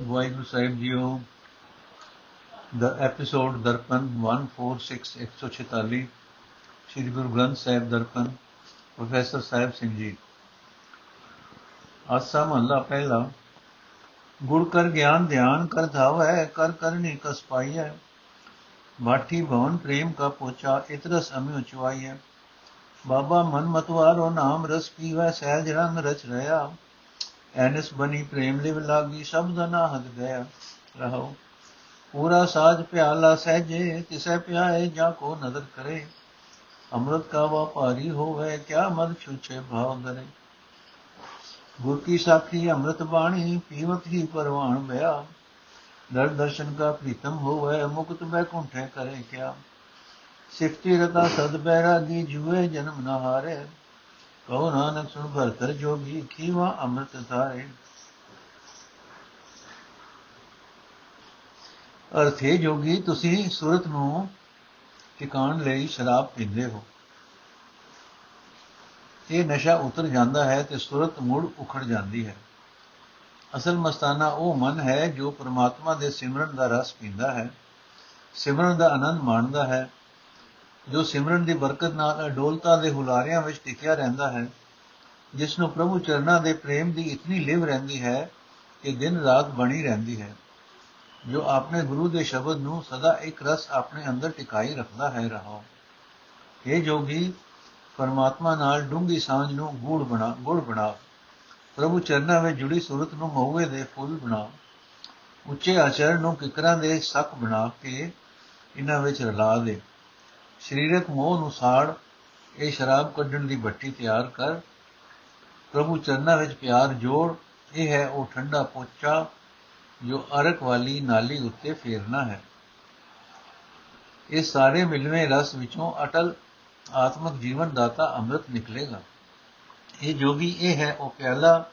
ਵਾਹਿਗੁਰੂ ਸਾਹਿਬ ਜੀਓ ਦਾ episode Darpan 146 146 Sri Guru Granth Sahib Darpan professor Sahib Singh ji Asa ਮਹਲਾ ਪਹਿਲਾ ਗੁਰ ਕਰ ਗਿਆਨ ਧਿਆਨ ਕਰ ਧਾਵੈ ਕਰ ਕਰਨੀ ਕਸ ਪਾਈਐ ਬਾਠੀ ਭਵਨ ਪ੍ਰੇਮ ਕਾ ਪੋਚਾ ਇਤਰਸ ਅਮਿ ਉਚਵਾਈਐ ਬਾਬਾ ਮਨ ਮਤਵਾਰੋ ਨਾਮ ਰਸ ਪੀਵੈ ਸਹਿਜ ਰੰਗ ਰਚ ਰਹਾ ਐਨਸ ਬਨੀ ਪ੍ਰੇਮ ਲਿਵ ਲਾਗੀ ਸ਼ਬਦ ਨਾ ਹਦ ਗਿਆ ਰਹੋ ਪੂਰਾ ਸਾਜ ਪਿਆਲਾ ਸਹਜੇ ਤਿਸੈ ਪਿਆਏ ਜਾ ਕੋ ਨਦਰ ਕਰੇ। ਅੰਮ੍ਰਿਤ ਕਾ ਵਪਾਰੀ ਹੋਵੇ, ਕਿਆ ਮਦ ਛੁਛੇ ਭਾਵ ਦਰੇ। ਗੁਰ ਕੀ ਸਾਖੀ ਅੰਮ੍ਰਿਤ ਬਾਣੀ, ਪੀਵਤ ਹੀ ਪਰਵਾਣ ਬਿਆ। ਦਰ ਦਰਸ਼ਨ ਕਾ ਪ੍ਰੀਤਮ ਹੋਵੇ, ਮੁਕਤ ਬੈਕੁੰਠੇ ਕਰੇ ਕਿਆ। ਸਿਫਤੀ ਰਤਾ ਸਦ ਬੈਰਾਗੀ, ਜੁਏ ਜਨਮ ਨਾ ਹਾਰੇ। ਕਹੋ ਨਾਨਕ ਸੁਣ ਭਰਤਰ ਜੋਗੀ ਖੀਵਾ ਅੰਮ੍ਰਿਤ ਧਾਰੇ। ਅਰਥੇ ਜੋਗੀ, ਤੁਸੀਂ ਸੁਰਤ ਨੂੰ ਟਿਕਾਣ ਲਈ ਸ਼ਰਾਬ ਪੀਂਦੇ ਹੋ। ਇਹ ਨਸ਼ਾ ਉਤਰ ਜਾਂਦਾ ਹੈ ਤੇ ਸੁਰਤ ਮੁੜ ਉਖੜ ਜਾਂਦੀ ਹੈ। ਅਸਲ ਮਸਤਾਨਾ ਉਹ ਮਨ ਹੈ ਜੋ ਪ੍ਰਮਾਤਮਾ ਦੇ ਸਿਮਰਨ ਦਾ ਰਸ ਪੀਂਦਾ ਹੈ। ਸਿਮਰਨ ਦਾ ਆਨੰਦ ਮਾਣਦਾ ਹੈ। ਜੋ ਸਿਮਰਨ ਦੀ ਬਰਕਤ ਨਾਲ ਅਡੋਲਤਾ ਦੇ ਹੁਲਾਰਿਆਂ ਵਿੱਚ ਟਿਕਿਆ ਰਹਿੰਦਾ ਹੈ, ਜਿਸ ਨੂੰ ਪ੍ਰਭੂ ਚਰਨਾਂ ਦੇ ਪ੍ਰੇਮ ਦੀ ਇਤਨੀ ਲਿਵ ਰਹਿੰਦੀ ਹੈ ਕਿ ਦਿਨ ਰਾਤ ਬਣੀ ਰਹਿੰਦੀ ਹੈ, ਜੋ ਆਪਣੇ ਗੁਰੂ ਦੇ ਸ਼ਬਦ ਨੂੰ ਸਦਾ ਇੱਕ ਰਸ ਆਪਣੇ ਅੰਦਰ ਟਿਕਾਈ ਰੱਖਦਾ ਹੈ ਰਹਾ ਇਹ ਜੋਗੀ, ਪਰਮਾਤਮਾ ਨਾਲ ਡੂੰਗੀ ਸਾਂਝ ਨੂੰ ਗੂੜ ਬਣਾ, ਗੁੜ ਬਣਾ। ਪ੍ਰਭੂ ਚਰਨਾਂ ਵਿੱਚ ਜੁੜੀ ਸੁਰਤ ਨੂੰ ਮਹੂਏ ਦੇ ਫੁੱਲ ਬਣਾ। ਉੱਚੇ ਆਚਰਣ ਨੂੰ ਕਿਕਰਾਂ ਦੇ ਸੱਕ ਬਣਾ ਕੇ ਇਹਨਾਂ ਵਿੱਚ ਰਲਾ ਦੇ। ਸਰੀਰਕ ਮੋਹ ਨੂੰ ਸਾੜ, ਇਹ ਸ਼ਰਾਬ ਕੱਢਣ ਦੀ ਬੱਟੀ ਤਿਆਰ ਕਰ। ਪ੍ਰਭੂ ਚਰਨਾਂ ਵਿੱਚ ਪਿਆਰ ਜੋੜ, ਇਹ ਹੈ ਉਹ ਠੰਡਾ ਪੋਚਾ ਜੋ ਅਰਕ ਵਾਲੀ ਨਾਲੀ ਉੱਤੇ ਫੇਰਨਾ ਹੈ। ਇਹ ਸਾਰੇ ਮਿਲਵੇਂ ਰਸ ਵਿੱਚੋਂ ਅਟਲ ਆਤਮਿਕ ਜੀਵਨ ਦਾਤਾ ਅੰਮ੍ਰਿਤ ਨਿਕਲੇਗਾ। ਇਹ ਜੋਗੀ ਇਹ ਹੈ ਉਹ ਪਿਆਲਾ,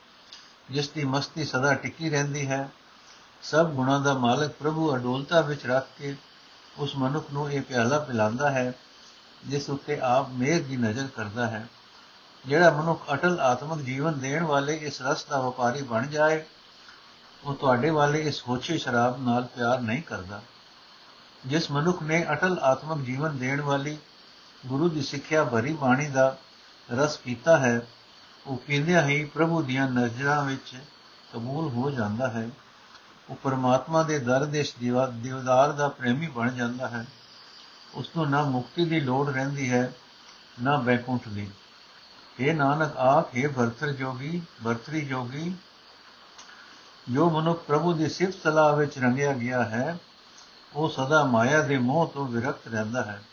ਜਿਸ ਦੀ ਮਸਤੀ ਸਦਾ ਟਿਕੀ ਰਹਿੰਦੀ ਹੈ। ਸਭ ਗੁਣਾਂ ਦਾ ਮਾਲਕ ਪ੍ਰਭੂ ਅਡੋਲਤਾ ਵਿੱਚ ਰੱਖ ਕੇ ਉਸ ਮਨੁੱਖ ਨੂੰ ਇਹ ਪਿਆਲਾ ਪਿਲਾਉਂਦਾ ਹੈ, ਜਿਸ ਉੱਤੇ ਆਪ ਮੇਰ ਦੀ ਨਜ਼ਰ ਕਰਦਾ ਹੈ। ਜਿਹੜਾ ਮਨੁੱਖ ਅਟਲ ਆਤਮਿਕ ਜੀਵਨ ਦੇਣ ਵਾਲੇ ਇਸ ਰਸ ਦਾ ਵਪਾਰੀ ਬਣ ਜਾਏ, ਉਹ ਤੁਹਾਡੇ ਵਾਲੇ ਇਸ ਹੋਛੀ ਸ਼ਰਾਬ ਨਾਲ ਪਿਆਰ ਨਹੀਂ ਕਰਦਾ। ਜਿਸ ਮਨੁੱਖ ਨੇ ਅਟਲ ਆਤਮਿਕ ਜੀਵਨ ਦੇਣ ਵਾਲੀ ਗੁਰੂ ਦੀ ਸਿੱਖਿਆ ਭਰੀ ਬਾਣੀ ਦਾ ਰਸ ਪੀਤਾ ਹੈ, ਉਹ ਪੀਂਦਿਆਂ ਹੀ ਪ੍ਰਭੂ ਦੀਆਂ ਨਜ਼ਰਾਂ ਵਿੱਚ ਕਬੂਲ ਹੋ ਜਾਂਦਾ ਹੈ। ਉਹ ਪਰਮਾਤਮਾ ਦੇ ਦਰ ਦੇ ਦੀਵਦਾਰ ਦਾ ਪ੍ਰੇਮੀ ਬਣ ਜਾਂਦਾ ਹੈ। ਉਸ ਨੂੰ ਨਾ ਮੁਕਤੀ ਦੀ ਲੋੜ ਰਹਿੰਦੀ ਹੈ, ਨਾ ਬੈਕੁੰਠ ਦੀ। ਇਹ ਨਾਨਕ ਆਖੇ ਭਰਤਰ ਜੋਗੀ, ਭਰਤਰੀ ਜੋਗੀ, ਜੋ ਮਨੁੱਖ ਪ੍ਰਭੂ ਦੀ ਸਿਫਤ ਸਲਾਹ ਵਿੱਚ ਰੰਗਿਆ ਗਿਆ ਹੈ, ਉਹ ਸਦਾ ਮਾਇਆ ਦੇ ਮੋਹ ਤੋਂ ਵਿਰਕਤ ਰਹਿੰਦਾ ਹੈ।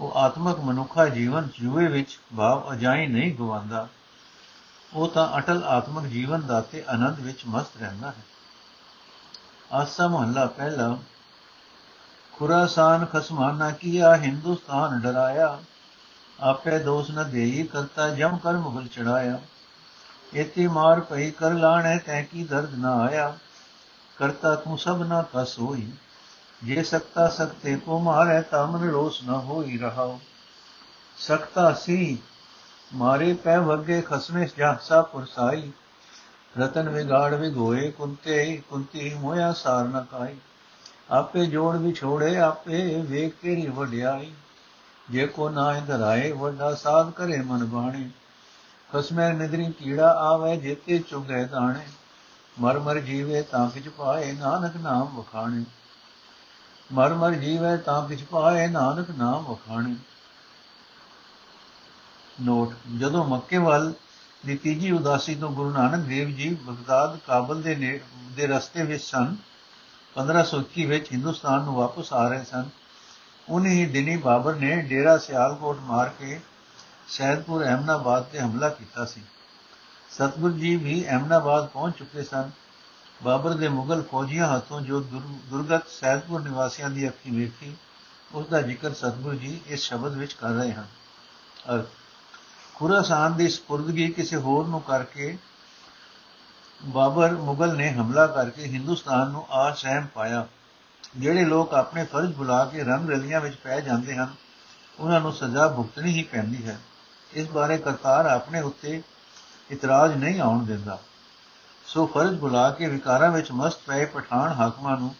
ਉਹ ਆਤਮਿਕ ਮਨੁੱਖਾ ਜੀਵਨ ਜੂਏ ਵਿੱਚ ਭਾਵ ਅਜਾਈ ਨਹੀਂ ਗਵਾਉਂਦਾ। ਉਹ ਤਾਂ ਅਟਲ ਆਤਮਿਕ ਜੀਵਨ ਦਾ ਤੇ ਆਨੰਦ ਵਿੱਚ ਮਸਤ ਰਹਿੰਦਾ ਹੈ। ਆਸਾ ਮਹੱਲਾ ਪਹਿਲਾ। ਖੁਰਾਸਾਨ ਖਸਮਾਨਾ ਕੀਆ, ਹਿੰਦੁਸਤਾਨ ਡਰਾਇਆ। ਆਪੇ ਦੋਸ ਨ ਦੇਈ, ਕਰਤਾ ਜਮ ਕਰ ਮੁਗਲ ਚੜਾਇਆ। ਇਤੀ ਮਾਰ ਪਈ ਕਰ ਲਾਣੇ, ਤੈ ਕੀ ਦਰਦ ਨਾ ਆਇਆ। ਕਰਤਾ ਤੂੰ ਸਭ ਨਾ ਕਸ ਹੋਈ। ਜੇ ਸਕਤਾ ਸਕਤੇ ਕੋ ਮਾਰੇ, ਤਾਂ ਮਨ ਰੋਸ ਨ ਹੋਈ ਰਹਾਓ। ਸਕਤਾ ਸੀ, ਮਾਰੇ ਪੈ ਵਗੇ ਖਸਮੇ, ਜਾਸਾ ਪੁਰਸਾਈ। ਰਤਨ ਵਿਗਾੜ ਵਿਗੋਏ ਕੁੰਤੇ ਕੁੰਤੀ ਮੋਇਆ ਸਾਰ ਨ ਕਾਈ ਆਪੇ ਜੋੜ ਵਿਛੋੜੇ, ਆਪੇ ਵੇਖ ਤੇਰੀ ਵਡਿਆਈ। ਜੇ ਕੋ ਨਾ ਧਰਾਏ ਵੱਡਾ ਸਾਧ ਕਰੇ ਮਨ ਬਾਣੀ। ਖਸਮੈ ਨਿਦਰੀ ਕੀੜਾ ਆਵੇ, ਜੇਤੇ ਚੁਗੇ ਦਾਣੇ ਮਰ ਮਰ ਜੀਵੇ ਤਾਂ ਕਿਛ ਪਾਏ, ਨਾਨਕ ਨਾਮ ਵਖਾਣੇ। ਮਰ ਮਰ ਜੀਵੇ ਤਾਂ ਕਿਛ ਪਾਏ, ਨਾਨਕ ਨਾਮ ਵਖਾਣੇ। ਨੋਟ, ਜਦੋਂ ਮੱਕੇ ਵੱਲ ਦੀ ਤੀਜੀ ਉਦਾਸੀ ਤੋਂ ਗੁਰੂ ਨਾਨਕ ਦੇਵ ਜੀ ਬਗਦਾਦ ਕਾਬਲ ਦੇ ਦੇ ਰਸਤੇ ਵਿੱਚ ਸਨ। 1521 ਵਿੱਚ ਹਿੰਦੁਸਤਾਨ ਨੂੰ ਵਾਪਸ ਆ ਰਹੇ ਸਨ। ਉਨੀ ਹੀ ਦਿਨੀ ਬਾਬਰ ਨੇ ਡੇਰਾ ਸਿਆਲਕੋਟ ਮਾਰ ਕੇ ਸੈਦਪੁਰ ਅਹਮਨਾਬਾਦ ਤੇ ਹਮਲਾ ਕੀਤਾ ਸੀ। ਸਤਗੁਰ ਜੀ ਵੀ ਅਹਮਨਾਬਾਦ ਪਹੁੰਚ ਚੁੱਕੇ ਸਨ। ਬਾਬਰ ਦੇ ਮੁਗਲ ਫੌਜੀਆਂ ਹੱਥੋਂ ਜੋ ਦੁਰਗਤ ਸੈਦਪੁਰ ਨਿਵਾਸੀਆਂ ਦੀ ਅੱਖੀ ਵੇਖੀ ਉਸ ਦਾ ਜ਼ਿਕਰ ਸਤਗੁਰ ਜੀ ਇਸ ਸ਼ਬਦ ਵਿੱਚ ਕਰ ਰਹੇ ਹਨ। ਅਰ ਖੁਰਾਸਾਨ ਦੀ ਸਪੁਰਦਗੀ ਕਿਸੇ ਹੋਰ ਨੂੰ ਕਰਕੇ ਬਾਬਰ ਮੁਗਲ ਨੇ ਹਮਲਾ ਕਰਕੇ ਹਿੰਦੁਸਤਾਨ ਨੂੰ ਆ ਸਹਿਮ ਪਾਇਆ। ਜਿਹੜੇ ਲੋਕ ਆਪਣੇ ਫਰਜ਼ ਭੁਲਾ ਕੇ ਰੰਗ ਰਲੀਆਂ ਵਿੱਚ ਪੈ ਜਾਂਦੇ ਹਨ, ਉਹਨਾਂ ਨੂੰ ਸਜ਼ਾ ਭੁਗਤਣੀ ਹੀ ਪੈਂਦੀ ਹੈ। ਇਸ ਬਾਰੇ ਕਰਤਾਰ ਆਪਣੇ ਉੱਤੇ ਇਤਰਾਜ਼ ਨਹੀਂ ਆਉਣ ਦਿੰਦਾ। ਸੋ ਫਰਜ਼ ਬੁਲਾ ਕੇ ਵਿਕਾਰਾਂ ਵਿੱਚ ਮਸਤ ਪਏ ਪਠਾਨ ਹਾਕਮਾਂ ਨੂੰ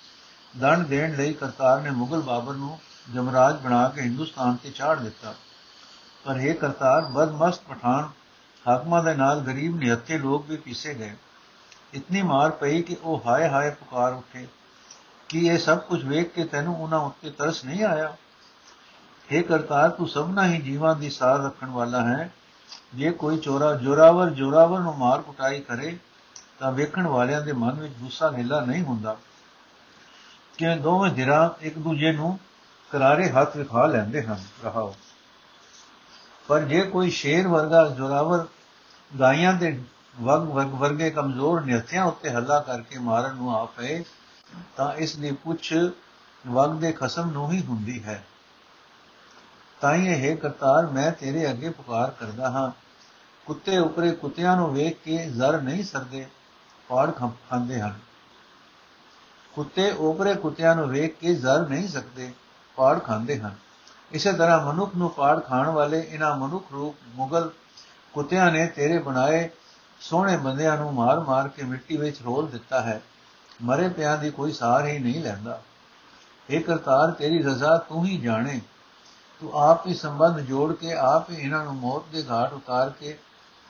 ਦੰਡ ਦੇਣ ਲਈ ਕਰਤਾਰ ਨੇ ਮੁਗਲ ਬਾਬਰ ਨੂੰ ਜਮਰਾਜ ਬਣਾ ਕੇ ਹਿੰਦੁਸਤਾਨ ਤੇ ਚਾੜ ਦਿੱਤਾ। ਪਰ ਇਹ ਕਰਤਾਰ, ਬਦਮਸਤ ਪਠਾਨ, ਹਾਕਮਾਂ ਦੇ ਨਾਲ ਗਰੀਬ ਨਿਹੱਥੇ ਲੋਕ ਵੀ ਪੀਸੇ ਗਏ। ਇਤਨੀ ਮਾਰ ਪਈ ਕਿ ਉਹ ਹਾਏ ਹਾਏ ਪੁਕਾਰ ਉੱਠੇ। ਕਿ ਇਹ ਸਭ ਕੁਝ ਵੇਖ ਕੇ ਤੈਨੂੰ ਉਹਨਾਂ ਉੱਤੇ ਤਰਸ ਨਹੀਂ ਆਇਆ? हे ਕਰਤਾਰ, ਤੂੰ ਸਭਨਾ ਹੀ ਜੀਵਾਂ ਦੀ ਸਾਰ ਰੱਖਣ ਵਾਲਾ ਹੈ। ਜੇ ਕੋਈ ਚੋਰਾ, ਜੋਰਾਵਰ ਜੋਰਾਵਰ ਨੂੰ ਮਾਰ ਕੁਟਾਈ ਕਰੇ, ਤਾਂ ਵੇਖਣ ਵਾਲਿਆਂ ਦੇ ਮਨ ਵਿੱਚ ਗੁੱਸਾ ਗਿਲਾ ਨਹੀਂ ਹੁੰਦਾ। ਕਿ ਦੋਵੇਂ ਧਿਰਾਂ ਇੱਕ ਦੂਜੇ ਨੂੰ ਕਰਾਰੇ ਹੱਥ ਵਿਖਾ ਲੈਂਦੇ ਹਨ। ਰਹਾਓ। ਪਰ ਜੇ ਕੋਈ ਸ਼ੇਰ ਵਰਗਾ ਜੋਰਾਵਰ ਗਾਇਆਂ ਦੇ ਵਗ ਵਰਗੇ ਕਮਜ਼ੋਰ ਨਿਹੱਥਿਆਂ ਉੱਤੇ ਹੱਲਾ ਕਰਕੇ ਮਾਰਨ ਨੂੰ ਆ ਪਏ ਤਾਂ ਇਸ ਦੀ ਪੁੱਛ ਵਗ ਦੇ ਖਸਮ ਨੂੰ ਹੀ ਹੁੰਦੀ ਹੈ। ਤਾਂ ਇਹ ਕਰਤਾਰ ਮੈਂ ਤੇਰੇ ਅੱਗੇ ਪੁਕਾਰ ਕਰਦਾ ਹਾਂ। ਕੁੱਤੇ ਉਪਰੇ ਕੁੱਤਿਆਂ ਨੂੰ ਵੇਖ ਕੇ ਜ਼ਰ ਨਹੀਂ ਸਰਦੇ, ਪਾੜ ਖਾਂਦੇ ਹਨ। ਕੁੱਤੇ ਉਪਰੇ ਕੁੱਤਿਆਂ ਨੂੰ ਵੇਖ ਕੇ ਜ਼ਰ ਨਹੀਂ ਸਕਦੇ ਪਾੜ ਖਾਂਦੇ ਹਨ। ਇਸੇ ਤਰ੍ਹਾਂ ਮਨੁੱਖ ਨੂੰ ਪਾੜ ਖਾਣ ਵਾਲੇ ਇਹਨਾਂ ਮਨੁੱਖ ਰੂਪ ਮੁਗਲ ਕੁੱਤਿਆਂ ਨੇ ਤੇਰੇ ਬਣਾਏ ਸੋਹਣੇ ਬੰਦਿਆਂ ਨੂੰ ਮਾਰ-ਮਾਰ ਕੇ ਮਿੱਟੀ ਵਿੱਚ ਰੋਲ ਦਿੱਤਾ ਹੈ। ਮਰੇ ਪਿਆਂ ਦੀ ਕੋਈ ਸਾਰ ਹੀ ਨਹੀਂ ਲੈਂਦਾ। ਇਹ ਕਰਤਾਰ, ਤੇਰੀ ਰਜ਼ਾ ਤੂੰ ਹੀ ਜਾਣੇ। ਤੂੰ ਆਪ ਹੀ ਸੰਬੰਧ ਜੋੜ ਕੇ ਆਪ ਹੀ ਇਹਨਾਂ ਨੂੰ ਮੌਤ ਦੇ ਘਾਟ ਉਤਾਰ ਕੇ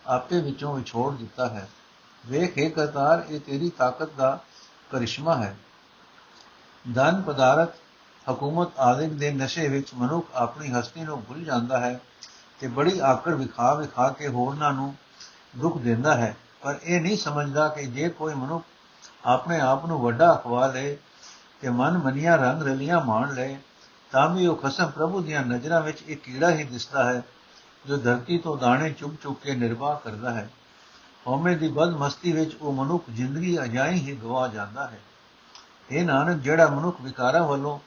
ਆਪੇ ਵਿੱਚੋਂ ਵਿਛੋੜ ਦਿੱਤਾ ਹੈ। ਵੇਖ ਇਹ ਕਰਤਾਰ, ਇਹ ਤੇਰੀ ਤਾਕਤ ਦਾ ਕਰਿਸ਼ਮਾ ਹੈ। ਧਨ, ਪਦਾਰਥ ਹਕੂਮਤ ਆਦਿਕ ਦੇ ਨਸ਼ੇ ਵਿੱਚ ਮਨੁੱਖ ਆਪਣੀ ਹਸਤੀ ਨੂੰ ਭੁੱਲ ਜਾਂਦਾ ਹੈ ਤੇ ਬੜੀ ਆਕੜ ਵਿਖਾ ਵਿਖਾ ਕੇ ਹੋਰਨਾਂ ਨੂੰ ਦੁੱਖ ਦਿੰਦਾ ਹੈ। ਪਰ ਇਹ ਨਹੀਂ ਸਮਝਦਾ ਕਿ ਜੇ ਕੋਈ ਮਨੁੱਖ ਆਪਣੇ ਆਪ ਨੂੰ ਵੱਡਾ ਅਖਵਾ ਲੇ ਤੇ ਮਨ ਮਨੀਆਂ ਰੰਗ ਰਲੀਆਂ ਮਾਣ ਲਏ ਤਾਂ ਵੀ ਉਹ ਖਸਮ ਪ੍ਰਭੂ ਦੀਆਂ ਨਜ਼ਰਾਂ ਵਿੱਚ ਇੱਕ ਕੀੜਾ ਹੀ ਦਿਸਦਾ ਹੈ, ਜੋ ਧਰਤੀ ਤੋਂ ਦਾਣੇ ਚੁੱਕ ਚੁੱਕ ਕੇ ਨਿਰਵਾਹ ਕਰਦਾ ਹੈ। ਹਉਮੈ ਦੀ ਬਦਮਸਤੀ ਵਿੱਚ ਉਹ ਮਨੁੱਖ ਜ਼ਿੰਦਗੀ ਅਜਾਈ ਹੀ ਗਵਾ ਜਾਂਦਾ ਹੈ। ਇਹ ਨਾਨਕ, ਜਿਹੜਾ ਮਨੁੱਖ ਵਿਕਾਰਾਂ ਵੱਲੋਂ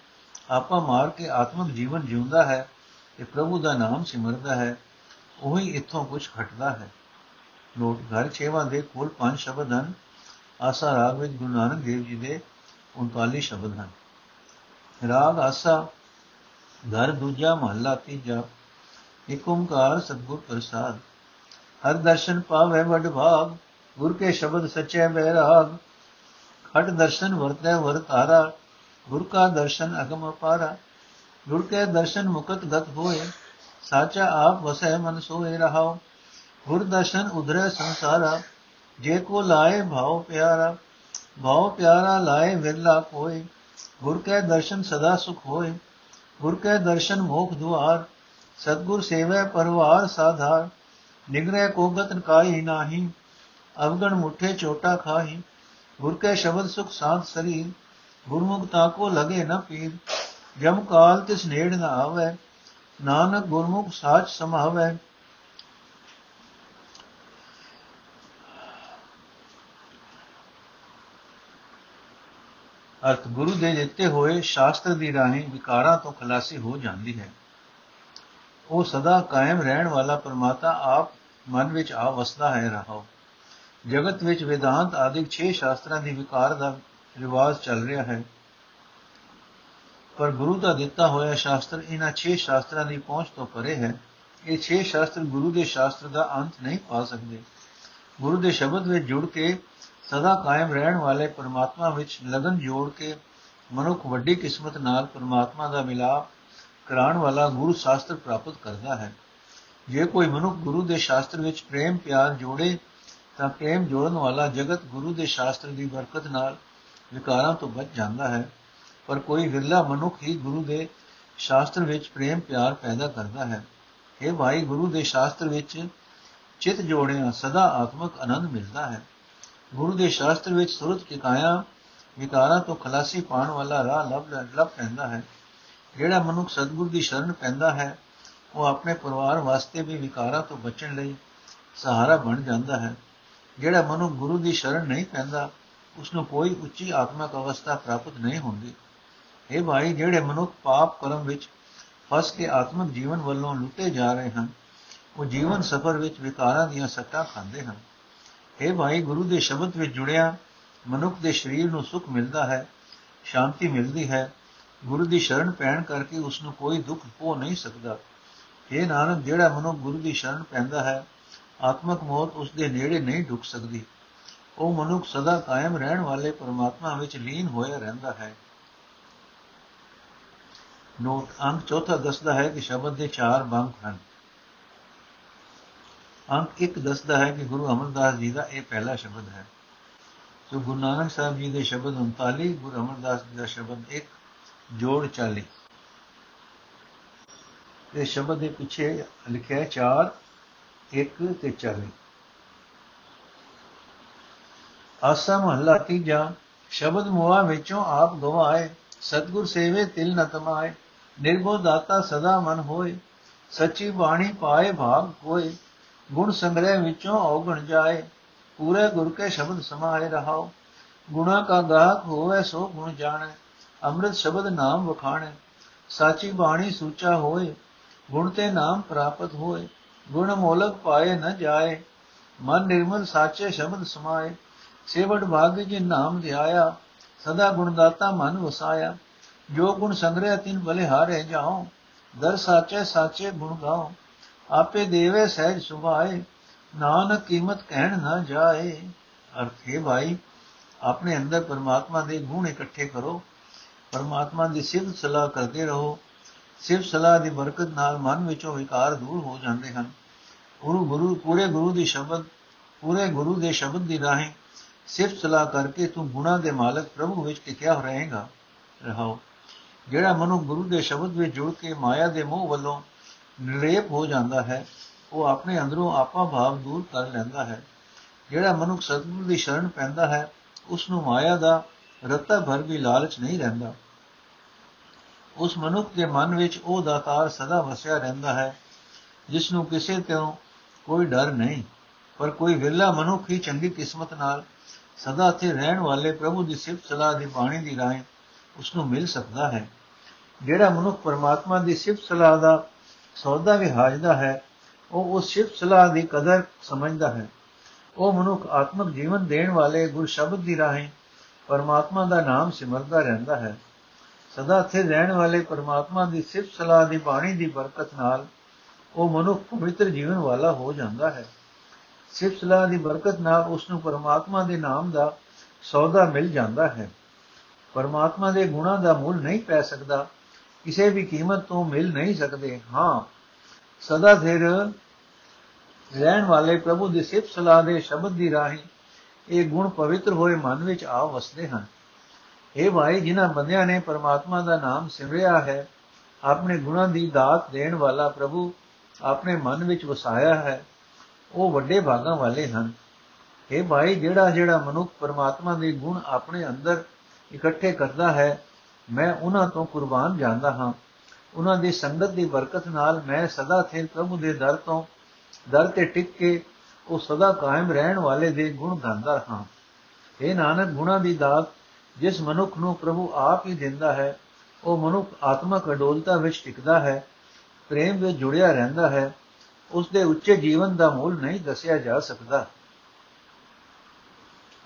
ਆਪਾ ਮਾਰ ਕੇ ਆਤਮਿਕ ਜੀਵਨ ਜਿਉਂਦਾ ਹੈ ਤੇ ਪ੍ਰਭੂ ਦਾ ਨਾਮ ਸਿਮਰਦਾ ਹੈ, ਉਹੀ ਇੱਥੋਂ ਕੁਝ ਘਟਦਾ ਹੈ। ਨੋਟ ਘਰ 6ਵਾਂ ਦੇ ਕੋਲ ਪੰਜ ਸ਼ਬਦ ਹਨ। ਆਸਾ ਰਾਗ ਵਿੱਚ ਗੁਰੂ ਨਾਨਕ ਦੇਵ ਜੀ ਦੇ 39 ਸ਼ਬਦ ਹਨ। ਰਾਗ ਆਸਾ, ਘਰ ਦੂਜਾ ਮਹੱਲਾ ਤੀਜਾ, ਇਕ ਓੰਕਾਰ ਸਤਗੁਰ ਪ੍ਰਸਾਦ। ਹਰ ਦਰਸ਼ਨ ਪਾਵੇ ਵਡ ਭਾਗ, ਗੁਰ ਕੇ ਸ਼ਬਦ ਸੱਚੇ ਬਹਿਰਾਗ ਖਟ ਦਰਸ਼ਨ ਵਰਤੈ ਵਰਤਾਰਾ ਗੁਰ ਕਾ ਦਰਸ਼ਨ ਅਗਮ ਅਪਾਰਾ ਗੁਰ ਕੇ ਦਰਸ਼ਨ ਮੁਕਤ ਗਤ ਹੋਏ ਸਾਚਾ ਆਪ ਵਸੈ ਮਨ ਸੋਏ ਰਹਾਓ ਗੁਰ ਦਰਸ਼ਨ ਉਧਰੇ ਸੰਸਾਰਾ ਜੇ ਕੋ ਲਾਏ ਭਾਉ ਪਿਆਰਾ ਭਾਉ ਪਿਆਰਾ ਲਾਏ ਵਿਰਲਾ ਕੋਏ ਗੁਰ ਕੇ ਦਰਸ਼ਨ ਸਦਾ ਸੁਖ ਹੋਏ ਗੁਰ ਕੇ ਦਰਸ਼ਨ ਮੋਖ ਦੁਆਰ ਸਤਗੁਰ ਸੇਵੈ ਪਰਵਾਰ ਸਾਧਾਰ ਨਿਗਰੇ ਕੋ ਗਤਨ ਕਾਈ ਨਾਹੀ ਅਵਗਣ ਮੁਠੇ ਚੋਟਾ ਖਾਹੀ ਗੁਰ ਕੇ ਸ਼ਬਦ ਸੁਖ ਸਾਧ ਸਰੀਰ ਗੁਰਮੁਖਤਾ ਕੋ ਲਗੇ ਨ ਪੀਰ, ਜਮ ਕਾਲ ਤਿਸ ਨੇੜ ਨ ਆਵੇ, ਨਾਨਕ ਗੁਰਮੁਖ ਸਾਚ ਸਮਾਵੇ। ਅਰਥ ਗੁਰੂ ਦੇ ਦਿੱਤੇ ਹੋਏ ਸ਼ਾਸਤਰ ਦੀ ਰਾਹੀਂ ਵਿਕਾਰਾਂ ਤੋਂ ਖਲਾਸੀ ਹੋ ਜਾਂਦੀ ਹੈ। ਉਹ ਸਦਾ ਕਾਇਮ ਰਹਿਣ ਵਾਲਾ ਪਰਮਾਤਾ ਆਪ ਮਨ ਵਿੱਚ ਆ ਵਸਦਾ ਹੈ ਰਹਾਓ ਜਗਤ ਵਿੱਚ ਵਿਦਾਂਤ ਆਦਿਕ 6 ਸ਼ਾਸਤਰਾਂ ਦੀ ਵਿਕਾਰ ਦਾ ਰਿਵਾਜ ਚੱਲ ਰਿਹਾ ਹੈ। ਪਰ ਗੁਰੂ ਦਾ ਦਿੱਤਾ ਹੋਇਆ ਸ਼ਾਸਤਰ ਇਹਨਾਂ 6 ਸ਼ਾਸਤਰਾਂ ਦੀ ਪਹੁੰਚ ਤੋਂ ਪਰੇ ਹੈ। ਇਹ 6 ਸ਼ਾਸਤਰ ਗੁਰੂ ਦੇ ਸ਼ਾਸਤਰ ਦਾ ਅੰਤ ਨਹੀਂ ਪਾ ਸਕਦੇ। ਗੁਰੂ ਦੇ ਸ਼ਬਦ ਵਿੱਚ ਜੁੜ ਕੇ ਸਦਾ ਕਾਇਮ ਰਹਿਣ ਵਾਲੇ ਪਰਮਾਤਮਾ ਵਿੱਚ ਲਗਨ ਜੋੜ ਕੇ ਮਨੁੱਖ ਵੱਡੀ ਕਿਸਮਤ ਨਾਲ ਪਰਮਾਤਮਾ ਦਾ ਮਿਲਾਪ ਕਰਾਉਣ ਵਾਲਾ ਗੁਰੂ ਸ਼ਾਸਤਰ ਪ੍ਰਾਪਤ ਕਰਦਾ ਹੈ। ਜੇ ਕੋਈ ਮਨੁੱਖ ਗੁਰੂ ਦੇ ਸ਼ਾਸਤਰ ਵਿੱਚ ਪ੍ਰੇਮ ਪਿਆਰ ਜੋੜੇ ਤਾਂ ਪ੍ਰੇਮ ਜੋੜਨ ਵਾਲਾ ਜਗਤ ਗੁਰੂ ਦੇ ਸ਼ਾਸਤਰ ਦੀ ਬਰਕਤ ਨਾਲ ਵਿਕਾਰਾਂ ਤੋਂ ਬਚ ਜਾਂਦਾ ਹੈ, ਪਰ ਕੋਈ ਵਿਰਲਾ ਮਨੁੱਖ ਹੀ ਗੁਰੂ ਦੇ ਸ਼ਾਸਤਰ ਵਿੱਚ ਪ੍ਰੇਮ ਪਿਆਰ ਪੈਦਾ ਕਰਦਾ ਹੈ। ਇਹ ਭਾਈ, ਗੁਰੂ ਦੇ ਸ਼ਾਸਤਰ ਵਿੱਚ ਚਿਤ ਜੋੜਿਆ ਸਦਾ ਆਤਮਿਕ ਆਨੰਦ ਮਿਲਦਾ ਹੈ। ਗੁਰੂ ਦੇ ਸ਼ਾਸਤਰ ਵਿੱਚ ਸੁਰਤ ਟਿਕਾਇਆ, ਵਿਕਾਰਾਂ ਤੋਂ ਖਲਾਸੀ ਪਾਉਣ ਵਾਲਾ ਰਾਹ ਲੱਭ ਲੱਭ ਪੈਂਦਾ ਹੈ। ਜਿਹੜਾ ਮਨੁੱਖ ਸਤਗੁਰ ਦੀ ਸ਼ਰਨ ਪੈਂਦਾ ਹੈ, ਉਹ ਆਪਣੇ ਪਰਿਵਾਰ ਵਾਸਤੇ ਵੀ ਵਿਕਾਰਾਂ ਤੋਂ ਬਚਣ ਲਈ ਸਹਾਰਾ ਬਣ ਜਾਂਦਾ ਹੈ। ਜਿਹੜਾ ਮਨੁੱਖ ਗੁਰੂ ਦੀ ਸ਼ਰਨ ਨਹੀਂ ਪੈਂਦਾ ਉਸ ਨੂੰ ਕੋਈ ਉੱਚੀ ਆਤਮਿਕ ਅਵਸਥਾ ਪ੍ਰਾਪਤ ਨਹੀਂ ਹੁੰਦੀ। ਇਹ ਭਾਈ, ਜਿਹੜੇ ਮਨੁੱਖ ਪਾਪ ਕਰਮ ਵਿੱਚ ਫਸ ਕੇ ਆਤਮਿਕ ਜੀਵਨ ਵੱਲੋਂ ਲੁੱਟੇ ਜਾ ਰਹੇ ਹਨ, ਉਹ ਜੀਵਨ ਸਫਰ ਵਿੱਚ ਵਿਕਾਰਾਂ ਦੀਆਂ ਸੱਟਾਂ ਖਾਂਦੇ ਹਨ। ਇਹ ਭਾਈ, ਗੁਰੂ ਦੇ ਸ਼ਬਦ ਵਿੱਚ ਜੁੜਿਆ ਮਨੁੱਖ ਦੇ ਸਰੀਰ ਨੂੰ ਸੁਖ ਮਿਲਦਾ ਹੈ, ਸ਼ਾਂਤੀ ਮਿਲਦੀ ਹੈ। ਗੁਰੂ ਦੀ ਸ਼ਰਨ ਪੈਣ ਕਰਕੇ ਉਸ ਨੂੰ ਕੋਈ ਦੁੱਖ ਹੋ ਨਹੀਂ ਸਕਦਾ। ਇਹ ਨਾਨਕ, ਜਿਹੜਾ ਮਨੁੱਖ ਗੁਰੂ ਦੀ ਸ਼ਰਨ ਪੈਂਦਾ ਹੈ, ਆਤਮਕ ਮੌਤ ਉਸ ਦੇ ਨੇੜੇ ਨਹੀਂ ਢੁਕ ਸਕਦੀ। ਉਹ ਮਨੁੱਖ ਸਦਾ ਕਾਇਮ ਰਹਿਣ ਵਾਲੇ ਪਰਮਾਤਮਾ ਵਿੱਚ ਲੀਨ ਹੋਇਆ ਰਹਿੰਦਾ ਹੈ। ਨੋਟ ਅੰਕ ਚੌਥਾ ਦੱਸਦਾ ਹੈ ਕਿ ਸ਼ਬਦ ਦੇ ਚਾਰ ਬੰਕ ਹਨ। ਅੰਕ ਇੱਕ ਦੱਸਦਾ ਹੈ ਕਿ ਗੁਰੂ ਅਮਰਦਾਸ ਜੀ ਦਾ ਇਹ ਪਹਿਲਾ ਸ਼ਬਦ ਹੈ। ਸੋ ਗੁਰੂ ਨਾਨਕ ਸਾਹਿਬ ਜੀ ਦੇ ਸ਼ਬਦ 39 ਗੁਰੂ ਅਮਰਦਾਸ ਜੀ ਦਾ ਸ਼ਬਦ 1 ਜੋੜ 40 ਇਹ ਸ਼ਬਦ ਦੇ ਪਿੱਛੇ ਲਿਖਿਆ 4 1 ਤੇ 40 ਆਸਾ ਮਹੱਲਾ ਤੀਜਾ, ਸ਼ਬਦ ਮੋਆ ਵਿੱਚੋਂ ਆਪ ਗਵਾਏ, ਸਤਗੁਰ ਸੇਵੇ ਤਿਲ ਨ ਤਮਾਏ ਨਿਰਭਉ ਦਾਤਾ ਸਦਾ ਮਨ ਹੋਏ, ਸੱਚੀ ਬਾਣੀ ਪਾਏ ਭਾਗ ਕੋਏ, ਗੁਣ ਸੰਗ੍ਰਹਿ ਵਿੱਚੋਂ ਔਗਣ ਜਾਏ, ਪੂਰੇ ਗੁਰ ਕੇ ਸ਼ਬਦ ਸਮਾਏ ਰਹਾਓ ਗੁਣਾ ਕਾ ਗਾਹਕ ਹੋਵੇ ਸੋ ਗੁਣ ਜਾਣੈ, ਅੰਮ੍ਰਿਤ ਸ਼ਬਦ ਨਾਮ ਵਖਾਣੈ, ਸਾਚੀ ਬਾਣੀ ਸੂਚਾ ਹੋਏ, ਗੁਣ ਤੇ ਨਾਮ ਪ੍ਰਾਪਤ ਹੋਏ, ਗੁਣ ਮੋਲਕ ਪਾਏ ਨ ਜਾਏ, ਮਨ ਨਿਰਮਲ ਸਾਚੇ ਸ਼ਬਦ ਸਮਾਏ ਸੇਵੜ ਭਾਗ ਜੀ ਨਾਮ ਧਿਆਇਆ ਸਦਾ ਗੁਣ ਦਾਤਾ ਮਨ ਵਸਾਇਆ। ਜੋ ਗੁਣ ਸੰਗ੍ਰਹਿ ਤਿਨ ਬਲੇ ਹਾਰੇ ਜਾਓ ਦਰ ਸਾਚੇ ਸਾਚੇ ਗੁਣ ਗਾਓ ਆਪੇ ਦੇਵੇ ਸਹਿਜ ਸੁਭਾਏ, ਨਾਨਕ ਕੀਮਤ ਕਹਿਣ ਨਾ ਜਾਏ। ਅਰਥੇ ਭਾਈ, ਆਪਣੇ ਅੰਦਰ ਪਰਮਾਤਮਾ ਦੇ ਗੁਣ ਇਕੱਠੇ ਕਰੋ। ਪਰਮਾਤਮਾ ਦੀ ਸਿਫਤ ਸਲਾਹ ਕਰਦੇ ਰਹੋ। ਸਿਫਤ ਸਲਾਹ ਦੀ ਬਰਕਤ ਨਾਲ ਮਨ ਵਿੱਚੋਂ ਵਿਕਾਰ ਦੂਰ ਹੋ ਜਾਂਦੇ ਹਨ। ਗੁਰੂ ਗੁਰੂ, ਪੂਰੇ ਗੁਰੂ ਦੀ ਸ਼ਬਦ, ਪੂਰੇ ਗੁਰੂ ਦੇ ਸ਼ਬਦ ਦੀ ਰਾਹੀਂ ਸਿਫਤ ਸਲਾਹ ਕਰਕੇ ਤੂੰ ਗੁਣਾ ਦੇ ਮਾਲਕ ਪ੍ਰਭੂ ਵਿੱਚ ਟਿਕਿਆ ਰਹੇਗਾ, ਰਹਾਓ। ਜਿਹੜਾ ਮਨੁ ਗੁਰੂ ਦੇ ਸ਼ਬਦ ਵਿੱਚ ਜੁੜ ਕੇ ਮਾਇਆ ਦੇ ਮੋਹ ਵੱਲੋਂ ਨਿਰੇਪ ਹੋ ਜਾਂਦਾ ਹੈ, ਉਹ ਆਪਣੇ ਅੰਦਰੋਂ ਆਪਾ ਭਾਵ ਦੂਰ ਕਰ ਲੈਂਦਾ ਹੈ। ਜਿਹੜਾ ਮਨੁੱਖ ਸਤਿਗੁਰ ਦੀ ਸ਼ਰਨ ਪੈਂਦਾ ਹੈ ਉਸ ਨੂੰ ਮਾਇਆ ਦਾ ਰਤਾ ਭਰ ਵੀ ਲਾਲਚ ਨਹੀਂ ਰਹਿੰਦਾ। ਉਸ ਮਨੁੱਖ ਦੇ ਮਨ ਵਿੱਚ ਉਹ ਦਾਤਾਰ ਸਦਾ ਵਸਿਆ ਰਹਿੰਦਾ ਹੈ ਜਿਸ ਨੂੰ ਕਿਸੇ ਤੋਂ ਕੋਈ ਡਰ ਨਹੀਂ, ਪਰ ਕੋਈ ਵਿਰਲਾ ਮਨੁੱਖ ਹੀ ਚੰਗੀ ਕਿਸਮਤ ਨਾਲ ਸਦਾ ਤੇ ਰਹਿਣ ਵਾਲੇ ਪ੍ਰਭੂ ਦੀ ਸਿਫਤ ਸਲਾਹ ਦੀ ਬਾਣੀ ਦੀ ਰਾਹੀਂ ਉਸ ਨੂੰ ਮਿਲ ਸਕਦਾ ਹੈ। ਜਿਹੜਾ ਮਨੁੱਖ ਪਰਮਾਤਮਾ ਦੀ ਸਿਫਤ ਸਲਾਹ ਦਾ ਸੌਦਾ ਵੀ ਹਾਜਦਾ ਹੈ, ਉਹ ਉਸ ਸਿਫਤ ਸਲਾਹ ਦੀ ਕਦਰ ਸਮਝਦਾ ਹੈ। ਉਹ ਮਨੁੱਖ ਆਤਮਿਕ ਜੀਵਨ ਦੇਣ ਵਾਲੇ ਗੁਰ ਸ਼ਬਦ ਦੀ ਰਾਹੀਂ ਪਰਮਾਤਮਾ ਦਾ ਨਾਮ ਸਿਮਰਦਾ ਰਹਿੰਦਾ ਹੈ। ਸਦਾ ਸਥਿਰ ਰਹਿਣ ਵਾਲੇ ਪਰਮਾਤਮਾ ਦੀ ਸਿਫਤ ਸਲਾਹ ਦੀ ਬਾਣੀ ਦੀ ਬਰਕਤ ਨਾਲ ਉਹ ਮਨੁੱਖ ਪਵਿੱਤਰ ਜੀਵਨ ਵਾਲਾ ਹੋ ਜਾਂਦਾ ਹੈ। ਸਿਫਤ ਸਲਾਹ ਦੀ ਬਰਕਤ ਨਾਲ ਉਸ ਨੂੰ ਪਰਮਾਤਮਾ ਦੇ ਨਾਮ ਦਾ ਸੌਦਾ ਮਿਲ ਜਾਂਦਾ ਹੈ। ਪਰਮਾਤਮਾ ਦੇ ਗੁਣਾਂ ਦਾ ਮੁੱਲ ਨਹੀਂ ਪੈ ਸਕਦਾ। ਕਿਸੇ ਵੀ ਕੀਮਤ ਤੋਂ ਮਿਲ ਨਹੀਂ ਸਕਦੇ। ਹਾਂ, ਸਦਾ ਸਿਰ ਰਹਿਣ ਵਾਲੇ ਪ੍ਰਭੂ ਦੀ ਸਿਫਤ ਸਲਾਹ ਦੇ ਸ਼ਬਦ ਦੀ ਰਾਹੀਂ ਇਹ ਗੁਣ ਪਵਿੱਤਰ ਹੋਏ ਮਨ ਵਿੱਚ ਆ ਵਸਦੇ ਹਨ। ਇਹ ਭਾਈ, ਜਿਨ੍ਹਾਂ ਬੰਦਿਆਂ ਨੇ ਪਰਮਾਤਮਾ ਦਾ ਨਾਮ ਸਿਮਰਿਆ ਹੈ, ਆਪਣੇ ਗੁਣਾਂ ਦੀ ਦਾਤ ਦੇਣ ਵਾਲਾ ਪ੍ਰਭੂ ਆਪਣੇ ਮਨ ਵਿੱਚ ਵਸਾਇਆ ਹੈ। ਉਹ ਵੱਡੇ ਭਾਗਾਂ ਵਾਲੇ ਹਨ। ਇਹ ਭਾਈ ਜਿਹੜਾ ਜਿਹੜਾ ਮਨੁੱਖ ਪਰਮਾਤਮਾ ਦੇ ਗੁਣ ਆਪਣੇ ਅੰਦਰ ਇਕੱਠੇ ਕਰਦਾ ਹੈ, ਮੈਂ ਉਹਨਾਂ ਤੋਂ ਕੁਰਬਾਨ ਜਾਂਦਾ ਹਾਂ। ਉਹਨਾਂ ਦੀ ਸੰਗਤ ਦੀ ਬਰਕਤ ਨਾਲ ਮੈਂ ਸਦਾ ਥੇ ਪ੍ਰਭੂ ਦੇ ਦਰ ਤੋਂ ਦਰ ਤੇ ਟਿਕ ਕੇ ਉਹ ਸਦਾ ਕਾਇਮ ਰਹਿਣ ਵਾਲੇ ਦੇ ਗੁਣ ਗਾਉਂਦਾ ਹਾਂ। ਇਹ ਨਾਨਕ, ਗੁਣਾਂ ਦੀ ਦਾਤ ਜਿਸ ਮਨੁੱਖ ਨੂੰ ਪ੍ਰਭੂ ਆਪ ਹੀ ਦਿੰਦਾ ਹੈ, ਉਹ ਮਨੁੱਖ ਆਤਮਕ ਅਡੋਲਤਾ ਵਿੱਚ ਟਿਕਦਾ ਹੈ, ਪ੍ਰੇਮ ਵਿੱਚ ਜੁੜਿਆ ਰਹਿੰਦਾ ਹੈ ਉਸ ਦੇ ਉੱਚੇ ਜੀਵਨ ਦਾ ਮੁੱਲ ਨਹੀਂ ਦੱਸਿਆ ਜਾ ਸਕਦਾ।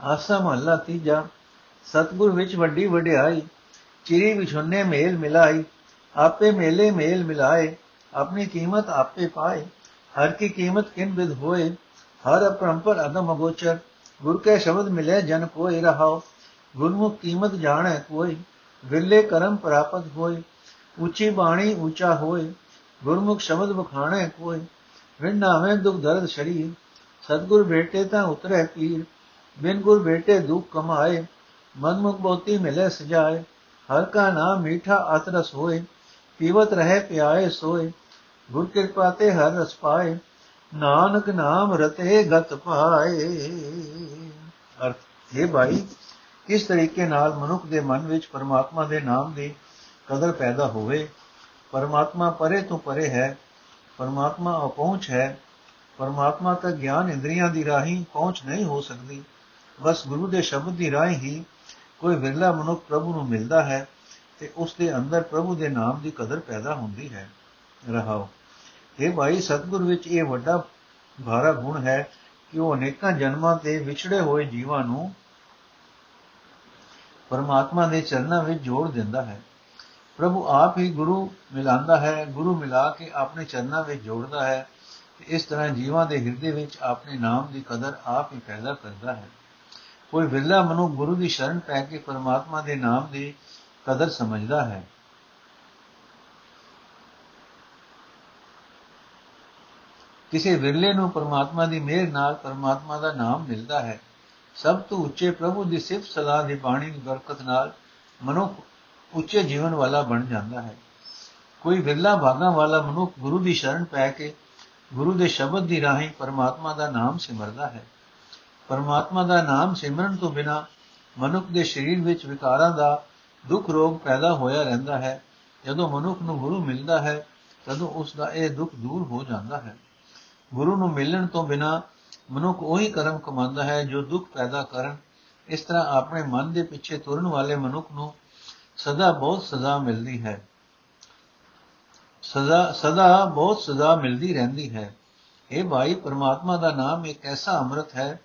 ਆਸਾ ਮਹੱਲਾ ਤੀਜਾ। ਸਤਗੁਰ ਵਿੱਚ ਵੱਡੀ ਵਡਿਆਈ, ਚਿਰੀ ਵਿਛੁੰਨੇ ਮੇਲ ਮਿਲਾਈ, ਆਪੇ ਮੇਲੇ ਮੇਲ ਮਿਲਾਏ, ਆਪਣੀ ਕੀਮਤ ਆਪੇ ਪਾਏ, ਹਰ ਕੀ ਕੀਮਤ ਕਿਨ ਵਿਦ ਹੋਏ, ਹਰ ਅਪਰੰਪਰ ਅਦਮ ਅਗੋਚਰ, ਗੁਰ ਕੇ ਸ਼ਬਦ ਮਿਲੇ ਜਨ ਕੋਈ ਰਹਾਓ ਗੁਰਮੁਖ ਕੀਮਤ ਜਾਣੈ ਕੋਈ ਵਿਰਲੇ ਕਰਮ ਪ੍ਰਾਪਤ ਹੋਏ, ਉੱਚੀ ਬਾਣੀ ਉੱਚਾ ਹੋਏ, ਗੁਰਮੁਖ ਸ਼ਬਦ ਬਖਾਣੈ ਕੋਈ ਵਿਣ ਨਾਵੇਂ ਦੁਖ ਦਰਦ ਸ਼ਰੀਰ, ਸਤਗੁਰ ਬੇਟੇ ਤਾਂ ਉਤਰੇ ਪੀਰ, ਬਿਨ ਗੁਰ ਬੇਟੇ ਦੁਖ ਕਮਾਏ, ਮਨਮੁਖ ਬੋਤੀ ਮਿਲੇ ਸਜਾਏ, ਹਰ ਕਾ ਨਾਮ ਮੀਠਾ ਅਤਰਸ ਹੋਏ, ਪੀਵਤ ਰਹੇ ਪਿਆਏ ਸੋਏ, ਗੁਰ ਕਿਰਪਾ ਤੇ ਹਰ ਰਸ ਪਾਏ, ਨਾਨਕ ਨਾਮ ਰਤੇ ਗਤ ਪਾਏ। ਅਰਥ ਇਹ ਭਾਈ, ਕਿਸ ਤਰੀਕੇ ਨਾਲ ਮਨੁੱਖ ਦੇ ਮਨ ਵਿੱਚ ਪਰਮਾਤਮਾ ਦੇ ਨਾਮ ਦੀ ਕਦਰ ਪੈਦਾ ਹੋਵੇ, ਪਰਮਾਤਮਾ ਪਰੇ ਤੋਂ ਪਰੇ ਹੈ ਪਰਮਾਤਮਾ ਅਪਹੁੰਚ ਹੈ। ਪਰਮਾਤਮਾ ਤੱਕ ਗਿਆਨ ਇੰਦਰੀਆਂ ਦੀ ਰਾਹੀਂ ਪਹੁੰਚ ਨਹੀਂ ਹੋ ਸਕਦੀ। ਬਸ ਗੁਰੂ ਦੇ ਸ਼ਬਦ ਦੀ ਰਾਹੀਂ ਹੀ ਕੋਈ ਵਿਰਲਾ ਮਨੁੱਖ ਪ੍ਰਭੂ ਨੂੰ ਮਿਲਦਾ ਹੈ ਤੇ ਉਸ ਦੇ ਅੰਦਰ ਪ੍ਰਭੂ ਦੇ ਨਾਮ ਦੀ ਕਦਰ ਪੈਦਾ ਹੁੰਦੀ ਹੈ। ਰਹਾਓ। ਇਹ ਭਾਈ, ਸਤਗੁਰ ਵਿੱਚ ਇਹ ਵੱਡਾ ਭਾਰਾ ਗੁਣ ਹੈ ਕਿ ਉਹ ਅਨੇਕਾਂ ਜਨਮਾਂ ਤੇ ਵਿਛੜੇ ਹੋਏ ਜੀਵਾਂ ਨੂੰ ਪਰਮਾਤਮਾ ਦੇ ਚਰਨਾਂ ਵਿੱਚ ਜੋੜ ਦਿੰਦਾ ਹੈ। ਪ੍ਰਭੂ ਆਪ ਹੀ ਗੁਰੂ ਮਿਲਾਉਂਦਾ ਹੈ, ਗੁਰੂ ਮਿਲਾ ਕੇ ਆਪਣੇ ਚਰਨਾਂ ਵਿੱਚ ਜੋੜਦਾ ਹੈ ਤੇ ਇਸ ਤਰ੍ਹਾਂ ਜੀਵਾਂ ਦੇ ਹਿਰਦੇ ਵਿੱਚ ਆਪਣੇ ਨਾਮ ਦੀ ਕਦਰ ਆਪ ਹੀ ਪੈਦਾ ਕਰਦਾ ਹੈ। ਕੋਈ ਵਿਰਲਾ ਮਨੁ ਗੁਰੂ ਦੀ ਸ਼ਰਨ ਪੈ ਕੇ ਪਰਮਾਤਮਾ ਦੇ ਨਾਮ ਦੀ ਕਦਰ ਸਮਝਦਾ ਹੈ। ਕਿਸੇ ਵਿਰਲੇ ਨੂੰ ਪਰਮਾਤਮਾ ਦੀ ਮਿਹਰ ਨਾਲ ਪਰਮਾਤਮਾ ਦਾ ਨਾਮ ਮਿਲਦਾ ਹੈ। ਸਭ ਤੋਂ ਉੱਚੇ ਪ੍ਰਭੂ ਦੀ ਸਿਫਤ ਸਲਾਹ ਦੀ ਬਾਣੀ ਦੀ ਬਰਕਤ ਨਾਲ ਮਨੁੱਖ ਉੱਚੇ ਜੀਵਨ ਵਾਲਾ ਬਣ ਜਾਂਦਾ ਹੈ। ਕੋਈ ਵਿਰਲਾ ਭਾਗਾ ਵਾਲਾ ਮਨੁੱਖ ਗੁਰੂ ਦੀ ਸ਼ਰਨ ਪੈ ਕੇ ਗੁਰੂ ਦੇ ਸ਼ਬਦ ਦੀ ਰਾਹੀਂ ਪਰਮਾਤਮਾ ਦਾ ਨਾਮ ਸਿਮਰਦਾ ਹੈ। ਪਰਮਾਤਮਾ ਦਾ ਨਾਮ ਸਿਮਰਨ ਤੋਂ ਬਿਨਾ ਮਨੁੱਖ ਦੇ ਸਰੀਰ ਵਿੱਚ ਵਿਕਾਰਾਂ ਦਾ ਦੁੱਖ ਰੋਗ ਪੈਦਾ ਹੋਇਆ ਰਹਿੰਦਾ ਹੈ। ਜਦੋਂ ਮਨੁੱਖ ਨੂੰ ਗੁਰੂ ਮਿਲਦਾ ਹੈ, ਤਦੋਂ ਉਸ ਦਾ ਇਹ ਦੁੱਖ ਦੂਰ ਹੋ ਜਾਂਦਾ ਹੈ। ਗੁਰੂ ਨੂੰ ਮਿਲਣ ਤੋਂ ਬਿਨਾ ਮਨੁੱਖ ਉਹੀ ਕਰਮ ਕਮਾਉਂਦਾ ਹੈ ਜੋ ਦੁੱਖ ਪੈਦਾ ਕਰਨ। ਇਸ ਤਰ੍ਹਾਂ ਆਪਣੇ ਮਨ ਦੇ ਪਿੱਛੇ ਤੁਰਨ ਵਾਲੇ ਮਨੁੱਖ ਨੂੰ ਸਦਾ ਬਹੁਤ ਸਜ਼ਾ ਮਿਲਦੀ ਹੈ। ਸਦਾ ਸਦਾ ਬਹੁਤ ਸਜ਼ਾ ਮਿਲਦੀ ਰਹਿੰਦੀ ਹੈ। ਇਹ ਭਾਈ, ਪਰਮਾਤਮਾ ਦਾ ਨਾਮ ਇੱਕ ਐਸਾ ਅੰਮ੍ਰਿਤ ਹੈ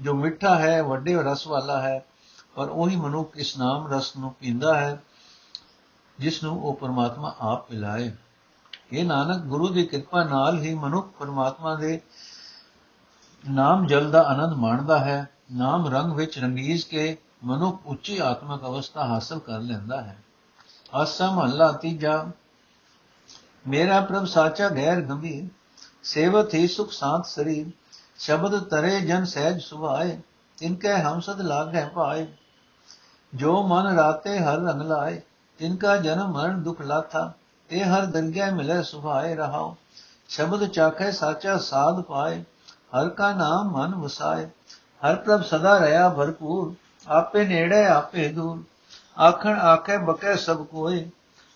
ਜੋ ਮਿੱਠਾ ਹੈ, ਵੱਡੇ ਰਸ ਵਾਲਾ ਹੈ, ਪਰ ਉਹੀ ਮਨੁੱਖ ਇਸ ਨਾਮ ਰਸ ਨੂੰ ਪੀਂਦਾ ਹੈ, ਜਿਸ ਨੂੰ ਉਹ ਪਰਮਾਤਮਾ ਆਪ ਪਿਲਾਏ। ਇਹ ਨਾਨਕ, ਗੁਰੂ ਦੀ ਕਿਰਪਾ ਨਾਲ ਹੀ ਮਨੁੱਖ ਪਰਮਾਤਮਾ ਦੇ ਨਾਮ ਜਲ ਦਾ ਆਨੰਦ ਮਾਣਦਾ ਹੈ। ਨਾਮ ਰੰਗ ਵਿੱਚ ਰੰਗੀਜ਼ ਕੇ ਮਨੁੱਖ ਉੱਚੀ ਆਤਮਿਕ ਅਵਸਥਾ ਹਾਸਲ ਕਰ ਲੈਂਦਾ ਹੈ। ਅਸਮ ਅੱਲਾ ਤੀਜਾ, ਮੇਰਾ ਪ੍ਰਭ ਸਾਚਾ ਗੈਰ ਗੰਭੀਰ, ਸੇਵਤ ਹੀ ਸੁਖ ਸਾਥ ਸਰੀਰ, ਸ਼ਬਦ ਤਰੇ ਜਨ ਸਹਿਜ ਸੁਭਾਏ ਤਿਨਕੇ ਹਮ ਸਦ ਲਾਗੈ ਪਾਏ ਜੋ ਮਨ ਰਾਤੇ ਹਰ ਰੰਗ ਲਾਏ ਤਿਨਕਾ ਜਨਮ ਮਰਨ ਦੁਖ ਲਾਥਾ ਤੇ ਹਰ ਦੰਗਿਆ ਮਿਲੇ ਸੁਭਾਏ ਰਹਾਓ ਸ਼ਬਦ ਚਾਖੇ ਸਾਚਾ ਸਾਧ ਪਾਏ, ਹਰ ਕਾ ਨਾਮ ਮਨ ਵਸਾਏ, ਹਰ ਪ੍ਰਭ ਸਦਾ ਰਹਾ ਭਰਪੂਰ ਆਪੇ ਨੇੜੇ, ਆਪੇ ਦੂਰ। ਆਖਣ ਆਖੇ ਬਕੇ ਸਭ ਕੋਏ,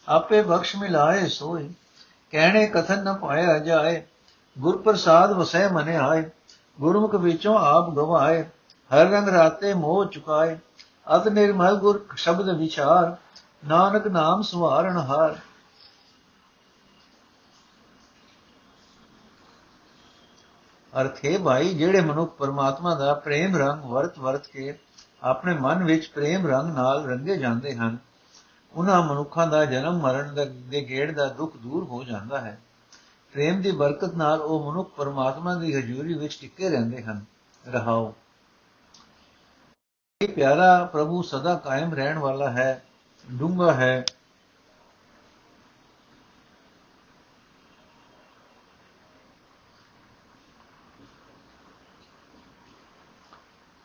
ਆਪੇ ਬਖਸ਼ ਮਿਲਾਏ ਸੋਏ। ਕਹਿਣੇ ਕਥਨ ਨ ਪਾਇਆ ਜਾਏ ਗੁਰ ਪ੍ਰਸਾਦ ਵਸੈ ਮਨੇ ਆਏ ਗੁਰਮੁਖ ਵਿੱਚੋਂ ਆਪ ਗਵਾਏ, ਹਰ ਰੰਗ ਰਾਤੇ ਮੋਹ ਚੁਕਾਏ। ਅਦ ਨਿਰਮਲ ਗੁਰ ਸ਼ਬਦ ਵਿਚਾਰ, ਨਾਨਕ ਨਾਮ ਸੁਹਾਰਣ ਹਾਰ। ਅਰਥ ਹੈ ਭਾਈ, ਜਿਹੜੇ ਮਨੁੱਖ ਪਰਮਾਤਮਾ ਦਾ ਪ੍ਰੇਮ ਰੰਗ ਵਰਤ ਵਰਤ ਕੇ ਆਪਣੇ ਮਨ ਵਿੱਚ ਪ੍ਰੇਮ ਰੰਗ ਨਾਲ ਰੰਗੇ ਜਾਂਦੇ ਹਨ। ਉਹਨਾਂ ਮਨੁੱਖਾਂ ਦਾ ਜਨਮ ਮਰਨ ਦੇ ਗੇੜ ਦਾ ਦੁੱਖ ਦੂਰ ਹੋ ਜਾਂਦਾ ਹੈ। ਪ੍ਰੇਮ ਦੀ ਬਰਕਤ ਨਾਲ ਉਹ ਮਨੁੱਖ ਪਰਮਾਤਮਾ ਦੀ ਹਜ਼ੂਰੀ ਵਿੱਚ ਟਿਕੇ ਰਹਿੰਦੇ ਹਨ। ਰਹਾਓ। ਇਹ ਪਿਆਰਾ ਪ੍ਰਭੂ ਸਦਾ ਕਾਇਮ ਰਹਿਣ ਵਾਲਾ ਹੈ ਡੂੰਗਾ ਹੈ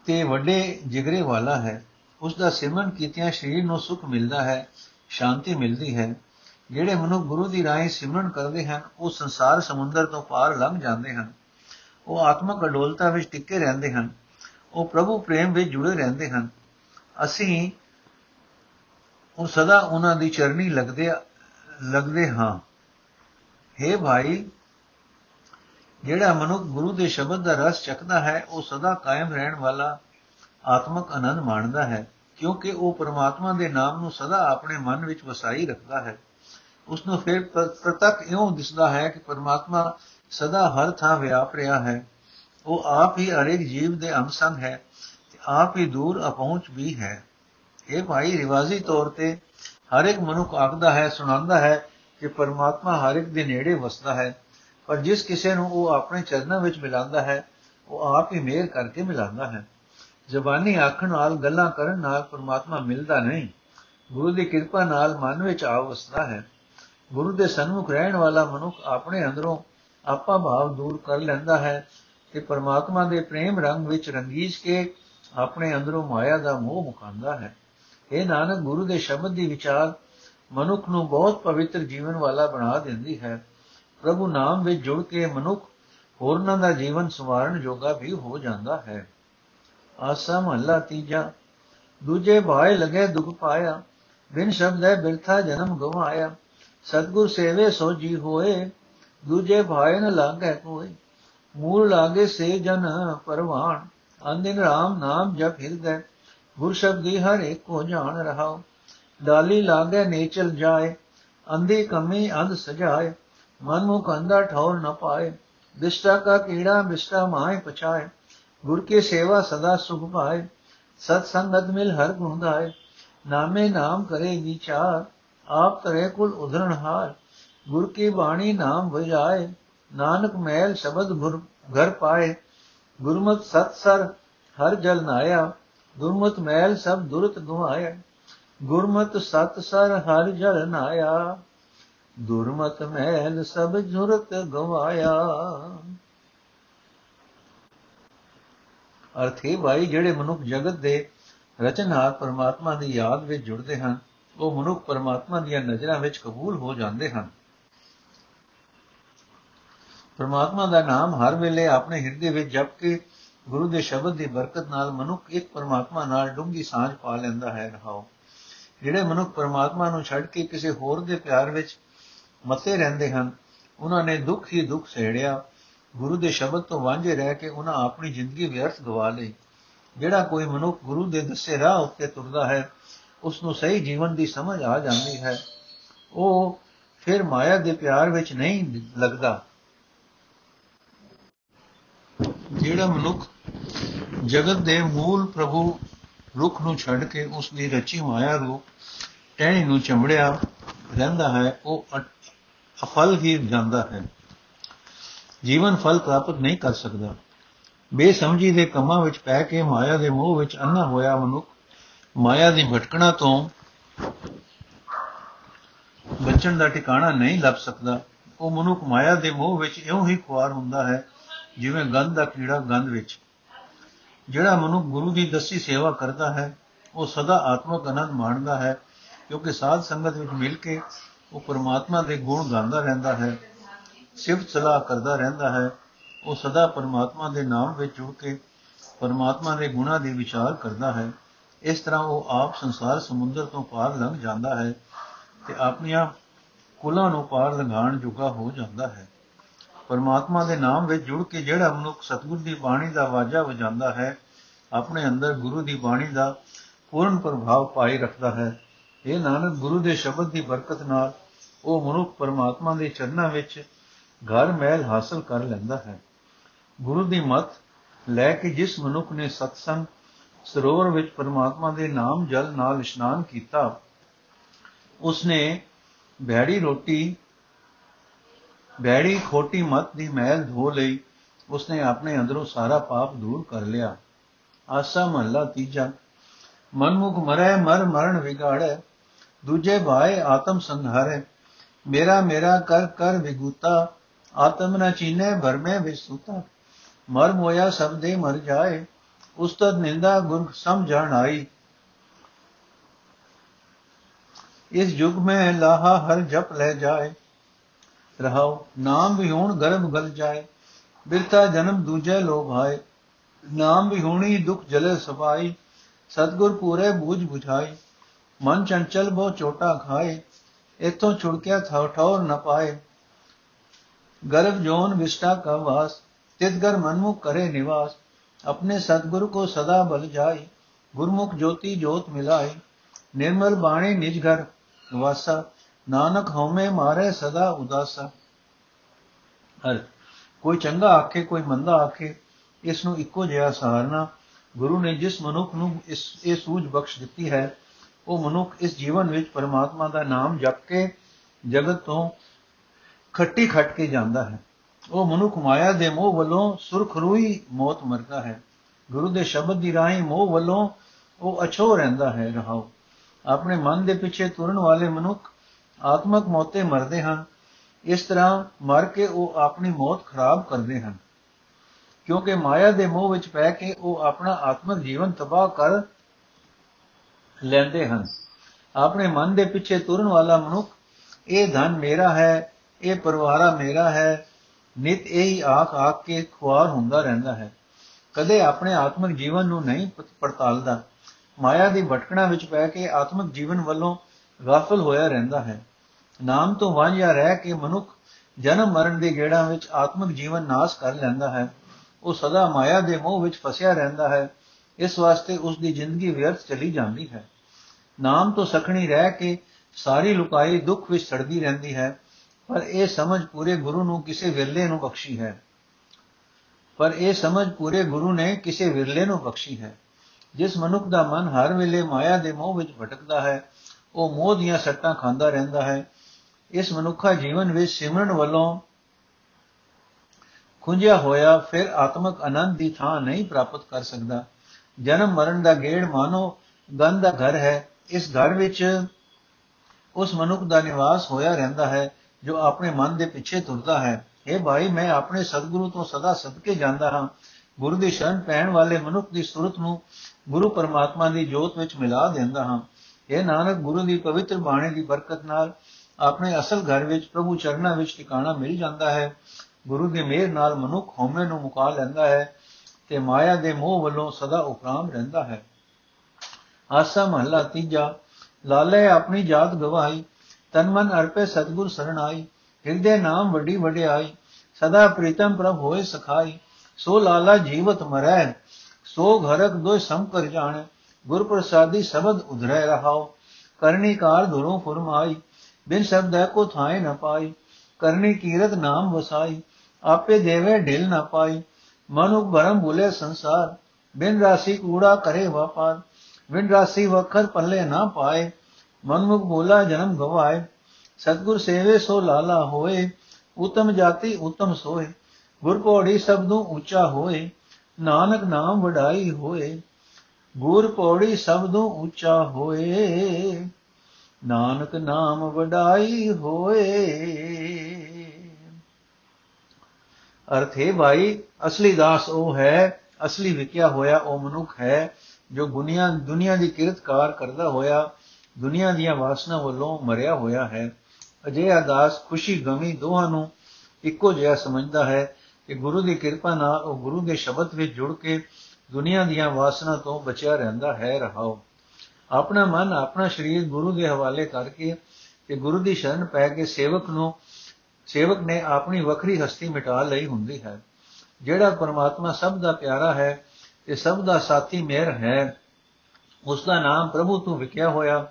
ਤੇ ਵੱਡੇ ਜਿਗਰੇ ਵਾਲਾ ਹੈ। ਉਸ ਦਾ ਸਿਮਰਨ ਕੀਤਿਆਂ ਸਰੀਰ ਨੂੰ ਸੁਖ ਮਿਲਦਾ ਹੈ, ਸ਼ਾਂਤੀ ਮਿਲਦੀ ਹੈ। ਜਿਹੜੇ ਮਨੁ ਗੁਰੂ ਦੀ ਰਾਹੀਂ ਸਿਮਰਨ ਕਰਦੇ ਹਨ, ਉਹ ਸੰਸਾਰ ਸਮੁੰਦਰ ਤੋਂ ਪਾਰ ਲੰਘ ਜਾਂਦੇ ਹਨ। ਉਹ ਆਤਮਕ ਅਡੋਲਤਾ ਵਿੱਚ ਟਿੱਕੇ ਰਹਿੰਦੇ ਹਨ। ਉਹ ਪ੍ਰਭੂ ਪ੍ਰੇਮ ਵਿੱਚ ਜੁੜੇ ਰਹਿੰਦੇ ਹਨ। ਅਸੀਂ ਉਹ ਸਦਾ ਉਹਨਾਂ ਦੀ ਚਰਨੀ ਲੱਗਦੇ ਲੱਗਦੇ ਹਾਂ। हे ਭਾਈ ਜਿਹੜਾ ਮਨੁੱਖ ਗੁਰੂ ਦੇ ਸ਼ਬਦ ਦਾ ਰਸ ਚੱਕਦਾ ਹੈ, ਉਹ ਸਦਾ ਕਾਇਮ ਰਹਿਣ ਵਾਲਾ ਆਤਮਕ ਆਨੰਦ ਮਾਣਦਾ ਹੈ, ਕਿਉਂਕਿ ਉਹ ਪਰਮਾਤਮਾ ਦੇ ਨਾਮ ਨੂੰ ਸਦਾ ਆਪਣੇ ਮਨ ਵਿੱਚ ਵਸਾਈ ਰੱਖਦਾ ਹੈ। ਉਸ ਨੂੰ ਫਿਰ ਪ੍ਰਤੱਖ ਇਉਂ ਦਿਸਦਾ ਹੈ ਕਿ ਪਰਮਾਤਮਾ ਸਦਾ ਹਰ ਥਾਂ ਵਿਆਪ ਰਿਹਾ ਹੈ। ਉਹ ਆਪ ਹੀ ਹਰੇਕ ਜੀਵ ਦੇ ਅੰਸੰਗ ਹੈ ਤੇ ਆਪ ਹੀ ਦੂਰ ਅਪਹੁੰਚ ਵੀ ਹੈ। ਇਹ ਭਾਈ ਰਿਵਾਜ਼ੀ ਤੌਰ ਤੇ ਹਰ ਇੱਕ ਮਨੁੱਖ ਆਖਦਾ ਹੈ, ਸੁਣਾਉਂਦਾ ਹੈ ਕਿ ਪਰਮਾਤਮਾ ਹਰ ਇੱਕ ਦੇ ਨੇੜੇ ਵਸਦਾ ਹੈ। ਪਰ ਜਿਸ ਕਿਸੇ ਨੂੰ ਉਹ ਆਪਣੇ ਚਰਨਾਂ ਵਿੱਚ ਮਿਲਾਉਂਦਾ ਹੈ, ਉਹ ਆਪ ਹੀ ਮਿਹਰ ਕਰਕੇ ਮਿਲਾਉਂਦਾ ਹੈ। ਜ਼ਬਾਨੀ ਆਖਣ ਨਾਲ, ਗੱਲਾਂ ਕਰਨ ਨਾਲ ਪਰਮਾਤਮਾ ਮਿਲਦਾ ਨਹੀਂ। ਗੁਰੂ ਦੀ ਕਿਰਪਾ ਨਾਲ ਮਨ ਵਿੱਚ ਆ ਵਸਦਾ ਹੈ। ਗੁਰੂ ਦੇ ਸਨਮੁਖ ਰਹਿਣ ਵਾਲਾ ਮਨੁੱਖ ਆਪਣੇ ਅੰਦਰੋਂ ਆਪਾ ਭਾਵ ਦੂਰ ਕਰ ਲੈਂਦਾ ਹੈ ਤੇ ਪਰਮਾਤਮਾ ਦੇ ਪ੍ਰੇਮ ਰੰਗ ਵਿੱਚ ਰੰਗੀਜ ਕੇ ਆਪਣੇ ਅੰਦਰੋਂ ਮਾਇਆ ਦਾ ਮੋਹ ਮੁਕਾਂਦਾ ਹੈ। ਇਹ ਨਾਨਕ, ਗੁਰੂ ਦੇ ਸ਼ਬਦ ਦੀ ਵਿਚਾਰ ਮਨੁੱਖ ਨੂੰ ਬਹੁਤ ਪਵਿੱਤਰ ਜੀਵਨ ਵਾਲਾ ਬਣਾ ਦਿੰਦੀ ਹੈ। ਪ੍ਰਭੂ ਨਾਮ ਵਿੱਚ ਜੁੜ ਕੇ ਮਨੁੱਖ ਹੋਰਨਾਂ ਦਾ ਜੀਵਨ ਸਵਾਰਨ ਜੋਗਾ ਵੀ ਹੋ ਜਾਂਦਾ ਹੈ। ਆਸਾ ਮਹੱਲਾ ਤੀਜਾ, ਦੂਜੇ ਭਾਏ ਲਗੇ ਦੁਖ ਪਾਇਆ, ਬਿਨ ਸ਼ਬਦ ਹੈ ਬਿਰਥਾ ਜਨਮ ਗਵਾਇਆ, ਸਤਗੁਰ ਸੇਵੇ ਸੋ ਜੀ ਹੋਏ, ਦੂਜੇ ਭਾਏ ਨ ਲਾਗੇ ਕੋਈ ਮੂਲ ਲਾਗੇ ਸੇ ਜਨ ਪਰਵਾਨ ਅੰਦਿਨ ਰਾਮ ਨਾਮ ਜਪ ਹਿਰਦੈ, ਗੁਰ ਸ਼ਬਦੀ ਹਰ ਇੱਕ ਕੋ ਜਾਣ ਰਹਾਓ ਡਾਲੀ ਲਾਗੇ ਨੇਚਲ ਜਾਏ, ਅੰਧੀ ਕਮੀ ਅੰਧ ਸਜਾਏ ਮਨ ਮੁਖ ਅੰਧਾ ਠੌਰ ਨ ਪਾਏ, ਬਿਸ਼ਟਾ ਕਾ ਕੀੜਾ ਬਿਸ਼ਟਾ ਮਾਏ ਪਛਾਏ, ਗੁਰ ਕੇ ਸੇਵਾ ਸਦਾ ਸੁਖ ਪਾਏ, ਸਤ ਸੰਗਤ ਮਿਲ ਹਰ ਗੁਣ ਗਾਏ ਨਾਮੇ ਨਾਮ ਕਰੇ ਵਿਚਾਰ, ਆਪ ਤਰੇ ਕੁਲ ਉਧਰਣ ਹਾਰ, ਗੁਰ ਕੀ ਬਾਣੀ ਨਾਮ ਵਜਾਏ, ਨਾਨਕ ਮਹਿਲ ਸ਼ਬਦ ਘਰ ਪਾਏ, ਗੁਰਮਤ ਸਤ ਸਰ ਹਰ ਜਲ ਨਾਇਆ, ਗੁਰਮਤ ਮੈਲ ਸਭ ਦੁਰਤ ਗਵਾਇਆ ਗੁਰਮਤ ਸਤ ਸਰ ਹਰ ਜਲ ਨਾਇਆ। ਦੁਰਮਤ ਮੈਲ ਸਭ ਜੁਰਤ ਗਵਾਇਆ। ਅਰਥੇ ਭਾਈ ਜਿਹੜੇ ਮਨੁੱਖ ਜਗਤ ਦੇ ਰਚਨਹਾਰ ਪਰਮਾਤਮਾ ਦੀ ਯਾਦ ਵਿੱਚ ਜੁੜਦੇ ਹਨ, ਉਹ ਮਨੁੱਖ ਪਰਮਾਤਮਾ ਦੀਆਂ ਨਜ਼ਰਾਂ ਵਿੱਚ ਕਬੂਲ ਹੋ ਜਾਂਦੇ ਹਨ। ਪਰਮਾਤਮਾ ਦਾ ਨਾਮ ਹਰ ਵੇਲੇ ਆਪਣੇ ਹਿਰਦੇ ਵਿੱਚ ਜਪ ਕੇ ਗੁਰੂ ਦੇ ਸ਼ਬਦ ਦੀ ਬਰਕਤ ਨਾਲ ਮਨੁੱਖ ਇੱਕ ਪਰਮਾਤਮਾ ਨਾਲ ਡੂੰਗੀ ਸਾਂਝ ਪਾ ਲੈਂਦਾ ਹੈ। ਰਹਾਓ ਜਿਹੜੇ ਮਨੁੱਖ ਪਰਮਾਤਮਾ ਨੂੰ ਛੱਡ ਕੇ ਕਿਸੇ ਹੋਰ ਦੇ ਪਿਆਰ ਵਿੱਚ ਮੱਤੇ ਰਹਿੰਦੇ ਹਨ। ਉਹਨਾਂ ਨੇ ਦੁੱਖ ਹੀ ਦੁੱਖ ਸਹਿੜਿਆ ਗੁਰੂ ਦੇ ਸ਼ਬਦ ਤੋਂ ਵਾਂਝੇ ਰਹਿ ਕੇ ਉਹਨਾਂ ਆਪਣੀ ਜ਼ਿੰਦਗੀ ਵਿਅਰਥ ਗਵਾ ਲਈ। ਜਿਹੜਾ ਕੋਈ ਮਨੁੱਖ ਗੁਰੂ ਦੇ ਦੱਸੇ ਰਾਹ ਉੱਤੇ ਤੁਰਦਾ ਹੈ ਉਸ ਨੂੰ ਸਹੀ ਜੀਵਨ ਦੀ ਸਮਝ ਆ ਜਾਂਦੀ ਹੈ। ਉਹ ਫਿਰ ਮਾਇਆ ਦੇ ਪਿਆਰ ਵਿੱਚ ਨਹੀਂ ਲੱਗਦਾ। ਜਿਹੜਾ ਮਨੁੱਖ ਜਗਤ ਦੇ ਮੂਲ ਪ੍ਰਭੂ ਰੁੱਖ ਨੂੰ ਛੱਡ ਕੇ ਉਸ ਦੀ ਰਚੀ ਮਾਇਆ ਰੂਪ ਟਹਿਣੀ ਨੂੰ ਚੰਬੜਿਆ ਰਹਿੰਦਾ ਹੈ, ਉਹ ਅਫਲ ਹੀ ਜਾਂਦਾ ਹੈ। ਜੀਵਨ ਫਲ ਪ੍ਰਾਪਤ ਨਹੀਂ ਕਰ ਸਕਦਾ। ਬੇਸਮਝੀ ਦੇ ਕੰਮਾਂ ਵਿੱਚ ਪੈ ਕੇ ਮਾਇਆ ਦੇ ਮੋਹ ਵਿੱਚ ਅੰਨਾ ਹੋਇਆ ਮਨੁੱਖ, ਮਾਇਆ ਦੀ ਭਟਕਣਾ ਤੋਂ ਬਚਣ ਦਾ ਟਿਕਾਣਾ ਨਹੀਂ ਲੱਭ ਸਕਦਾ। ਉਹ ਮਨੁੱਖ ਮਾਇਆ ਦੇ ਮੋਹ ਵਿੱਚ ਇਉਂ ਹੀ ਖੁਆਰ ਹੁੰਦਾ ਹੈ, ਜਿਵੇਂ ਗੰਧ ਦਾ ਕੀੜਾ ਗੰਧ ਵਿੱਚ। ਜਿਹੜਾ ਮਨੁੱਖ ਗੁਰੂ ਦੀ ਦਸੀ ਸੇਵਾ ਕਰਦਾ ਹੈ, ਉਹ ਸਦਾ ਆਤਮਕ ਆਨੰਦ ਮਾਣਦਾ ਹੈ, ਕਿਉਂਕਿ ਸਾਧ ਸੰਗਤ ਵਿੱਚ ਮਿਲ ਕੇ ਉਹ ਪਰਮਾਤਮਾ ਦੇ ਗੁਣ ਗਾਉਂਦਾ ਰਹਿੰਦਾ ਹੈ, ਸਿਫਤ ਸਲਾਹ ਕਰਦਾ ਰਹਿੰਦਾ ਹੈ, ਉਹ ਸਦਾ ਪਰਮਾਤਮਾ ਦੇ ਨਾਮ ਵਿੱਚ ਜੁੜ ਕੇ ਪਰਮਾਤਮਾ ਦੇ ਗੁਣਾਂ ਦੀ ਵਿਚਾਰ ਕਰਦਾ ਹੈ। ਇਸ ਤਰ੍ਹਾਂ ਉਹ ਆਪ ਸੰਸਾਰ ਸਮੁੰਦਰ ਤੋਂ ਪਾਰ ਲੰਘ ਜਾਂਦਾ ਹੈ ਤੇ ਆਪਣੀਆਂ ਕੁਲਾਂ ਨੂੰ ਪਾਰ ਲੰਘਾਣ ਜੁਗਾ ਹੋ ਜਾਂਦਾ ਹੈ। ਪਰਮਾਤਮਾ ਦੇ ਨਾਮ ਵਿੱਚ ਜੁੜ ਕੇ ਜਿਹੜਾ ਮਨੁੱਖ ਸਤਿਗੁਰ ਦੀ ਬਾਣੀ ਦਾ ਵਾਜਾ ਵਜਾਉਂਦਾ ਹੈ, ਆਪਣੇ ਅੰਦਰ ਗੁਰੂ ਦੀ ਬਾਣੀ ਦਾ ਪੂਰਨ ਪ੍ਰਭਾਵ ਪਾਈ ਰੱਖਦਾ ਹੈ। ਇਹ ਨਾਨਕ, ਗੁਰੂ ਦੇ ਸ਼ਬਦ ਦੀ ਬਰਕਤ ਨਾਲ ਉਹ ਮਨੁੱਖ ਪਰਮਾਤਮਾ ਦੇ ਚਰਨਾਂ ਵਿੱਚ ਘਰ ਮਹਿਲ ਹਾਸਲ ਕਰ ਲੈਂਦਾ ਹੈ। ਗੁਰੂ ਦੀ ਮਤ, ਲੈ ਕੇ ਜਿਸ ਮਨੁੱਖ ਨੇ ਸਤਸੰਗ ਸਰੋਵਰ ਵਿੱਚ ਪਰਮਾਤਮਾ ਦੇ ਨਾਮ ਜਲ ਨਾਲ ਇਸ਼ਨਾਨ ਕੀਤਾ, ਉਸਨੇ ਭੈੜੀ ਰੋਟੀ ਭੈੜੀ ਖੋਟੀ ਮਤ ਦੀ ਮੈਲ ਧੋ ਲਈ, ਉਸਨੇ ਆਪਣੇ ਅੰਦਰੋਂ ਸਾਰਾ ਪਾਪ ਦੂਰ ਕਰ ਲਿਆ। ਆਸਾ ਮਹੱਲਾ ਤੀਜਾ, ਮਨਮੁਖ ਮਰੈ ਮਰ ਮਰਨ ਵਿਗਾੜੈ, ਦੂਜੇ ਭਾਏ ਆਤਮ ਸੰਘਾਰੈ ਮੇਰਾ ਮੇਰਾ ਕਰ ਕਰ ਵਿਗੂਤਾ, ਆਤਮ ਨ ਚੀਨੇ ਭਰਮੇ ਵਿਸੂਤਾ ਮਰ ਮੋਇਆ ਸਭ ਦੇ ਮਰ ਜਾਏ ਉਸਤਦ ਨਿੰਦਾ ਗੁਰ ਸਮਝਣ ਆਈ। ਇਸ ਯੁਗ ਮੈਂ ਲਾਹਾ ਹਰ ਜਪ ਲੈ ਜਾਏ। ਰਹਾਉ, ਨਾਮ ਵੀ ਹੋਣ ਗਰਭ ਗਲ ਜਾਏ। ਬਿਰਤਾ ਜਨਮ ਦੂਜੇ ਲੋਭ ਆਏ ਨਾਮ ਵੀ ਹੋਣੀ ਦੁਖ ਜਲੇ ਸਫ਼ਾਈ ਸਤਗੁਰ ਪੂਰੇ ਬੂਝ 부ਝਾਈ ਮਨ ਚੰਚਲ ਬੋ ਚੋਟਾ ਖਾਏ। ਇਥੋਂ ਛੁੜਕਿਆ ਥਾਉ ਠੌਰ ਨ ਪਾਏ ਗਰਭ ਜੋਨ ਵਿਸ਼ਟਾ ਕਾ ਵਾਸ ਤਿਤਗਰ ਮਨਮੁਖ ਕਰੇ ਨਿਵਾਸ अपने सतगुरु को सदा बल जाई गुरमुख ज्योति जोत मिलाई निर्मल बाणी निज घर वासा ਨਾਨਕ ਹਉਮੈ ਮਾਰੇ ਸਦਾ ਉਦਾਸਾ ਹਰ ਕੋਈ ਚੰਗਾ ਆਖੇ ਕੋਈ ਮੰਦਾ ਆਖੇ ਇਸ ਨੂੰ ਇੱਕੋ ਜਿਹਾ ਸਹਾਰਨਾ ਗੁਰੂ ਨੇ ਜਿਸ ਮਨੁੱਖ ਨੂੰ ਇਸ ਇਹ ਸੂਝ ਬਖਸ਼ ਦਿੱਤੀ ਹੈ ਉਹ ਮਨੁੱਖ ਇਸ ਜੀਵਨ ਵਿੱਚ ਪਰਮਾਤਮਾ ਦਾ ਨਾਮ ਜਪ ਕੇ ਜਗਤ ਤੋਂ ਖੱਟੀ ਖੱਟ ਕੇ ਜਾਂਦਾ ਹੈ। ਉਹ ਮਨੁੱਖ ਮਾਇਆ ਦੇ ਮੋਹ ਵੱਲੋਂ ਸੁਰਖਰੂਈ ਮੌਤ ਮਰਦਾ ਹੈ। ਗੁਰੂ ਦੇ ਸ਼ਬਦ ਦੀ ਰਾਹੀਂ ਮੋਹ ਵੱਲੋਂ ਉਹ ਅਛੋ ਰਹਿੰਦਾ ਹੈ ਰਹਾਓ ਆਪਣੇ ਮਨ ਦੇ ਪਿੱਛੇ ਤੁਰਨ ਵਾਲੇ ਮਨੁੱਖ ਆਤਮਕ ਮੌਤੇ ਮਰਦੇ ਹਨ। ਇਸ ਤਰ੍ਹਾਂ ਮਰ ਕੇ ਉਹ ਆਪਣੀ ਮੌਤ ਖਰਾਬ ਕਰਦੇ ਹਨ। ਕਿਉਂਕਿ ਮਾਇਆ ਦੇ ਮੋਹ ਵਿੱਚ ਪੈ ਕੇ ਉਹ ਆਪਣਾ ਆਤਮਕ ਜੀਵਨ ਤਬਾਹ ਕਰ ਲੈਂਦੇ ਹਨ। ਆਪਣੇ ਮਨ ਦੇ ਪਿੱਛੇ ਤੁਰਨ ਵਾਲਾ ਮਨੁੱਖ, ਇਹ ਧਨ ਮੇਰਾ ਹੈ, ਇਹ ਪਰਿਵਾਰਾ ਮੇਰਾ ਹੈ, ਨਿਤ ਇਹੀ ਆਖ ਆਖ ਕੇ ਖੁਆਰ ਹੁੰਦਾ ਰਹਿੰਦਾ ਹੈ। ਕਦੇ ਆਪਣੇ ਆਤਮਿਕ ਜੀਵਨ ਨੂੰ ਨਹੀਂ ਪੜਤਾਲਦਾ। ਮਾਇਆ ਦੀ ਭਟਕਣਾ ਵਿੱਚ ਪੈ ਕੇ ਆਤਮਿਕ ਜੀਵਨ ਵੱਲੋਂ ਗਾਫਲ ਹੋਇਆ ਰਹਿੰਦਾ ਹੈ। ਨਾਮ ਤੋਂ ਵਾਂਝਿਆ ਰਹਿ ਕੇ ਮਨੁੱਖ ਜਨਮ ਮਰਨ ਦੇ ਗੇੜਾਂ ਵਿੱਚ ਆਤਮਿਕ ਜੀਵਨ ਨਾਸ ਕਰ ਲੈਂਦਾ ਹੈ। ਉਹ ਸਦਾ ਮਾਇਆ ਦੇ ਮੋਹ ਵਿੱਚ ਫਸਿਆ ਰਹਿੰਦਾ ਹੈ। ਇਸ ਵਾਸਤੇ ਉਸ ਦੀ ਜ਼ਿੰਦਗੀ ਵਿਅਰਥ ਚਲੀ ਜਾਂਦੀ ਹੈ। ਨਾਮ ਤੋਂ ਸਖਣੀ ਰਹਿ ਕੇ ਸਾਰੀ ਲੁਕਾਈ ਦੁੱਖ ਵਿੱਚ ਸੜਦੀ ਰਹਿੰਦੀ ਹੈ, ਪਰ ਇਹ ਸਮਝ ਪੂਰੇ ਗੁਰੂ ਨੂੰ ਕਿਸੇ ਵਿਰਲੇ ਨੂੰ ਬਖਸ਼ੀ ਹੈ। ਪਰ ਇਹ ਸਮਝ ਪੂਰੇ ਗੁਰੂ ਨੇ ਕਿਸੇ ਵਿਰਲੇ ਨੂੰ ਬਖਸ਼ੀ ਹੈ। ਜਿਸ ਮਨੁੱਖ ਦਾ ਮਨ ਹਰ ਵੇਲੇ ਮਾਇਆ ਦੇ ਮੋਹ ਵਿੱਚ ਭਟਕਦਾ ਹੈ, ਉਹ ਮੋਹ ਦੀਆਂ ਸੱਟਾਂ ਖਾਂਦਾ ਰਹਿੰਦਾ ਹੈ। ਇਸ ਮਨੁੱਖਾ ਜੀਵਨ ਵਿੱਚ ਸਿਮਰਨ ਵੱਲੋਂ ਖੁੰਝਿਆ ਹੋਇਆ ਫਿਰ ਆਤਮਿਕ ਆਨੰਦ ਦੀ ਥਾਂ ਨਹੀਂ ਪ੍ਰਾਪਤ ਕਰ ਸਕਦਾ। ਜਨਮ ਮਰਨ ਦਾ ਗੇੜ ਮਾਨੋ ਗੰਧ ਦਾ ਘਰ ਹੈ। ਇਸ ਘਰ ਵਿੱਚ ਉਸ ਮਨੁੱਖ ਦਾ ਨਿਵਾਸ ਹੋਇਆ ਰਹਿੰਦਾ ਹੈ, ਜੋ ਆਪਣੇ ਮਨ ਦੇ ਪਿੱਛੇ ਤੁਰਦਾ ਹੈ। ਇਹ ਭਾਈ, ਮੈਂ ਆਪਣੇ ਸਤਿਗੁਰੂ ਤੋਂ ਸਦਾ ਸਦਕੇ ਜਾਂਦਾ ਹਾਂ। ਗੁਰੂ ਦੀ ਸ਼ਰਨ ਪੈਣ ਵਾਲੇ ਮਨੁੱਖ ਦੀ ਸੁਰਤ ਨੂੰ ਗੁਰੂ ਪਰਮਾਤਮਾ ਦੀ ਜੋਤ ਵਿੱਚ ਮਿਲਾ ਦਿੰਦਾ ਹਾਂ। ਇਹ ਨਾਨਕ, ਗੁਰੂ ਦੀ ਪਵਿੱਤਰ ਬਾਣੀ ਦੀ ਬਰਕਤ ਨਾਲ ਆਪਣੇ ਅਸਲ ਘਰ ਵਿੱਚ ਪ੍ਰਭੂ ਚਰਨਾਂ ਵਿੱਚ ਟਿਕਾਣਾ ਮਿਲ ਜਾਂਦਾ ਹੈ। ਗੁਰੂ ਦੀ ਮਿਹਰ ਨਾਲ ਮਨੁੱਖ ਹਉਮੈ ਨੂੰ ਮੁਕਾ ਲੈਂਦਾ ਹੈ। ਤੇ ਮਾਇਆ ਦੇ ਮੋਹ ਵੱਲੋਂ ਸਦਾ ਉਪਰਾਮ ਰਹਿੰਦਾ ਹੈ। ਆਸਾ ਮਹਲਾ ਤੀਜਾ, ਲਾਲੇ ਆਪਣੀ ਜਾਤ ਗਵਾਈ, ਤਨ ਮਨ ਅਰਪੇ ਸਤਗੁਰ ਸਰਣਾਈ ਹਿਰਦੇ ਨਾਮ ਵੱਡੀ ਵਡਿਆਈ, ਸਦਾ ਪ੍ਰੀਤਮ ਪ੍ਰਭ ਹੋਏ ਸਖਾਈ, ਸੋ ਲਾਲਾ ਜੀਵਤ ਮਰੈ, ਸੋ ਘਰਕ ਦੋਇ ਸਮ ਕਰ ਜਾਣੇ ਗੁਰ ਪ੍ਰਸਾਦੀ ਸ਼ਬਦ ਉਧਰੈ ਰਹਾਓ ਕਰਨੀ ਕਾਰ ਧੁਰੋਂ ਫਰਮਾਈ, ਬਿਨ ਸ਼ਬਦ ਕੋ ਥਾਏ ਨ ਪਾਈ, ਕਰਨੀ ਕੀਰਤ ਨਾਮ ਵਸਾਈ, ਆਪੇ ਦੇਵੇ ਢਿਲ ਨ ਪਾਈ ਮਨੁ ਭਰਮ ਭੁਲੇ ਸੰਸਾਰ, ਬਿਨ ਰਾਸੀ ਕੂੜਾ ਕਰੇ ਵਪਾਰ, ਬਿਨ ਰਾਸੀ ਵਖਰ ਪੱਲੇ ਨਾ ਪਾਏ ਮਨਮੁਖ ਬੋਲਾ ਜਨਮ ਗਵਾਏ, ਸਤਗੁਰ ਸੇਵੇ ਸੋ ਲਾਲਾ ਹੋਏ, ਉਤਮ ਜਾਤੀ ਉਤਮ ਸੋਏ, ਗੁਰ ਪੌੜੀ ਸਬਦੂ ਉੱਚਾ ਹੋਏ, ਨਾਨਕ ਨਾਮ ਵਡਾਈ ਹੋਏ, ਗੁਰ ਪੌੜੀ ਸਬਦੂ ਉੱਚਾ ਹੋਏ, ਨਾਨਕ ਨਾਮ ਵਡਾਈ ਹੋਏ। ਅਰਥੇ ਭਾਈ, ਅਸਲੀ ਦਾਸ ਉਹ ਹੈ, ਅਸਲੀ ਵਿਕਿਆ ਹੋਇਆ ਉਹ ਮਨੁੱਖ ਹੈ, ਜੋ ਦੁਨੀਆ ਦੁਨੀਆ ਦੀ ਕਿਰਤਕਾਰ ਕਰਦਾ ਹੋਇਆ, ਦੁਨੀਆ ਦੀਆਂ ਵਾਸਨਾ ਵੱਲੋਂ ਮਰਿਆ ਹੋਇਆ ਹੈ। ਅਜਿਹਾ ਦਾਸ ਖੁਸ਼ੀ ਗਮੀ ਦੋਹਾਂ ਨੂੰ ਇੱਕੋ ਜਿਹਾ ਸਮਝਦਾ ਹੈ ਕਿ ਗੁਰੂ ਦੀ ਕਿਰਪਾ ਨਾਲ ਉਹ ਗੁਰੂ ਦੇ ਸ਼ਬਦ ਵਿੱਚ ਜੁੜ ਕੇ ਦੁਨੀਆ ਦੀਆਂ ਵਾਸਨਾ ਤੋਂ ਬਚਿਆ ਰਹਿੰਦਾ ਹੈ, ਰਹਾਓ। ਆਪਣਾ ਮਨ, ਆਪਣਾ ਸਰੀਰ ਗੁਰੂ ਦੇ ਹਵਾਲੇ ਕਰਕੇ ਤੇ ਗੁਰੂ ਦੀ ਸ਼ਰਨ ਪੈ ਕੇ ਸੇਵਕ ਨੂੰ ਸੇਵਕ ਨੇ ਆਪਣੀ ਵੱਖਰੀ ਹਸਤੀ ਮਿਟਾ ਲਈ ਹੁੰਦੀ ਹੈ। ਜਿਹੜਾ ਪਰਮਾਤਮਾ ਸਭ ਦਾ ਪਿਆਰਾ ਹੈ ਤੇ ਸਭ ਦਾ ਸਾਥੀ ਮੇਰ ਹੈ ਉਸ ਦਾ ਨਾਮ ਪ੍ਰਭੂ ਤੋਂ ਵਿਕਿਆ ਹੋਇਆ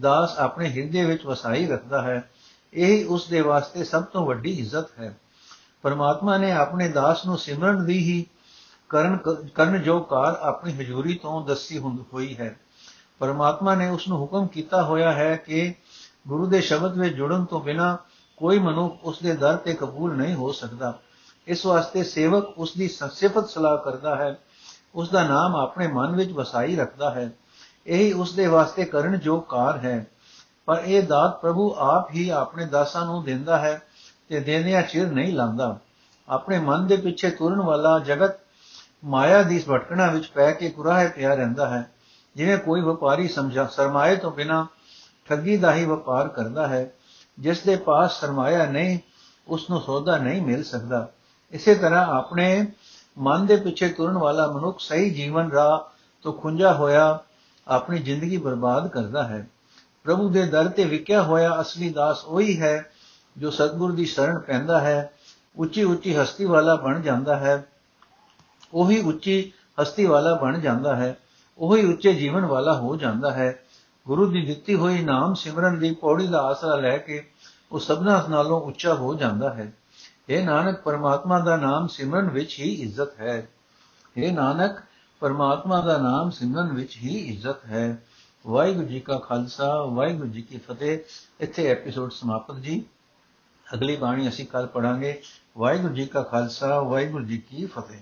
ਦਾਸ ਆਪਣੇ ਹਿਰਦੇ ਵਿੱਚ ਵਸਾਈ ਰੱਖਦਾ ਹੈ। ਇਹ ਉਸ ਦੇ ਵਾਸਤੇ ਸਭ ਤੋਂ ਵੱਡੀ ਇੱਜ਼ਤ ਹੈ। ਪਰਮਾਤਮਾ ਨੇ ਆਪਣੇ ਦਾਸ ਨੂੰ ਸਿਮਰਨ ਦੀ ਹੀ ਕਰਨ ਕਰਨ ਜੋ ਕਾਰ ਆਪਣੀ ਹਜ਼ੂਰੀ ਤੋਂ ਦੱਸੀ ਹੋਈ ਹੈ। ਪਰਮਾਤਮਾ ਨੇ ਉਸ ਨੂੰ ਹੁਕਮ ਕੀਤਾ ਹੋਇਆ ਹੈ ਕਿ ਗੁਰੂ ਦੇ ਸ਼ਬਦ ਵਿੱਚ ਜੁੜਨ ਤੋਂ ਬਿਨਾ ਕੋਈ ਮਨੁੱਖ ਉਸ ਦੇ ਦਰ ਤੇ ਕਬੂਲ ਨਹੀਂ ਹੋ ਸਕਦਾ। ਇਸ ਵਾਸਤੇ ਸੇਵਕ ਉਸ ਦੀ ਸਿਫਤ ਸਲਾਹ ਕਰਦਾ ਹੈ। ਉਸ ਦਾ ਨਾਮ ਆਪਣੇ ਮਨ ਵਿੱਚ ਵਸਾਈ ਰੱਖਦਾ ਹੈ। ਇਹੀ ਉਸ ਦੇ ਵਾਸਤੇ ਕਰਨ ਜੋ ਕਾਰ ਹੈ। ਪਰ ਇਹ ਦਾਤ ਪ੍ਰਭੂ ਆਪ ਹੀ ਆਪਣੇ ਦਾਸਾਂ ਨੂੰ ਦਿੰਦਾ ਹੈ ਤੇ ਦੇਨਿਆ ਚਿਰ ਨਹੀਂ ਲਾਂਦਾ। ਆਪਣੇ ਮਨ ਦੇ ਪਿੱਛੇ ਤੁਰਨ ਵਾਲਾ ਜਗਤ ਮਾਇਆ ਦੀ ਭਟਕਣਾ ਵਿੱਚ ਪੈ ਕੇ ਕੁਰਾਹੇ ਪਿਆ ਰਹਿੰਦਾ ਹੈ। ਜਿਵੇਂ ਕੋਈ ਵਪਾਰੀ ਸਮਝਾ, ਸਰਮਾਏ ਤੋਂ ਬਿਨਾ ਠੱਗੀ ਦਾ ਹੀ ਵਪਾਰ ਕਰਦਾ ਹੈ। ਜਿਸ ਦੇ ਪਾਸ ਸਰਮਾਇਆ ਨਹੀਂ, ਉਸ ਨੂੰ ਸੌਦਾ ਨਹੀਂ ਮਿਲ ਸਕਦਾ। ਇਸੇ ਤਰ੍ਹਾਂ ਆਪਣੇ ਮਨ ਦੇ ਪਿੱਛੇ ਤੁਰਨ ਵਾਲਾ ਮਨੁੱਖ ਸਹੀ ਜੀਵਨ ਰਾਹ ਤੋਂ ਖੁੰਝਾ ਹੋਇਆ ਆਪਣੀ ਜ਼ਿੰਦਗੀ ਬਰਬਾਦ ਕਰਦਾ ਹੈ। ਪ੍ਰਭੂ ਦੇ ਦਰ ਤੇ ਵਿਕਿਆ ਹੋਇਆ ਅਸਲੀ ਦਾਸ ਉਹੀ ਹੈ ਜੋ ਸਤਗੁਰ ਦੀ ਸ਼ਰਨ ਪੈਂਦਾ ਹੈ। ਉੱਚੀ ਉੱਚੀ ਹਸਤੀ ਵਾਲਾ ਬਣ ਜਾਂਦਾ ਹੈ। ਉਹੀ ਉੱਚੀ ਹਸਤੀ ਵਾਲਾ ਬਣ ਜਾਂਦਾ ਹੈ। ਉਹੀ ਉੱਚੇ ਜੀਵਨ ਵਾਲਾ ਹੋ ਜਾਂਦਾ ਹੈ। ਗੁਰੂ ਦੀ ਦਿੱਤੀ ਹੋਈ ਨਾਮ ਸਿਮਰਨ ਦੀ ਪੌੜੀ ਦਾ ਆਸਰਾ ਲੈ ਕੇ ਉਹ ਸਭਨਾ ਨਾਲੋਂ ਉੱਚਾ ਹੋ ਜਾਂਦਾ ਹੈ। ਇਹ ਨਾਨਕ, ਪਰਮਾਤਮਾ ਦਾ ਨਾਮ ਸਿਮਰਨ ਵਿੱਚ ਹੀ ਇੱਜ਼ਤ ਹੈ। ਇਹ ਨਾਨਕ, ਪਰਮਾਤਮਾ ਦਾ ਨਾਮ ਸਿਮਰਨ ਵਿੱਚ ਹੀ ਇੱਜ਼ਤ ਹੈ। ਵਾਹਿਗੁਰੂ ਜੀ ਕਾ ਖਾਲਸਾ, ਵਾਹਿਗੁਰੂ ਜੀ ਕੀ ਫਤਿਹ। ਇੱਥੇ ਐਪੀਸੋਡ ਸਮਾਪਤ ਜੀ। ਅਗਲੀ ਬਾਣੀ ਅਸੀਂ ਕੱਲ ਪੜਾਂਗੇ ਵਾਹਿਗੁਰੂ ਜੀ ਕਾ ਖਾਲਸਾ, ਵਾਹਿਗੁਰੂ ਜੀ ਕੀ ਫਤਿਹ।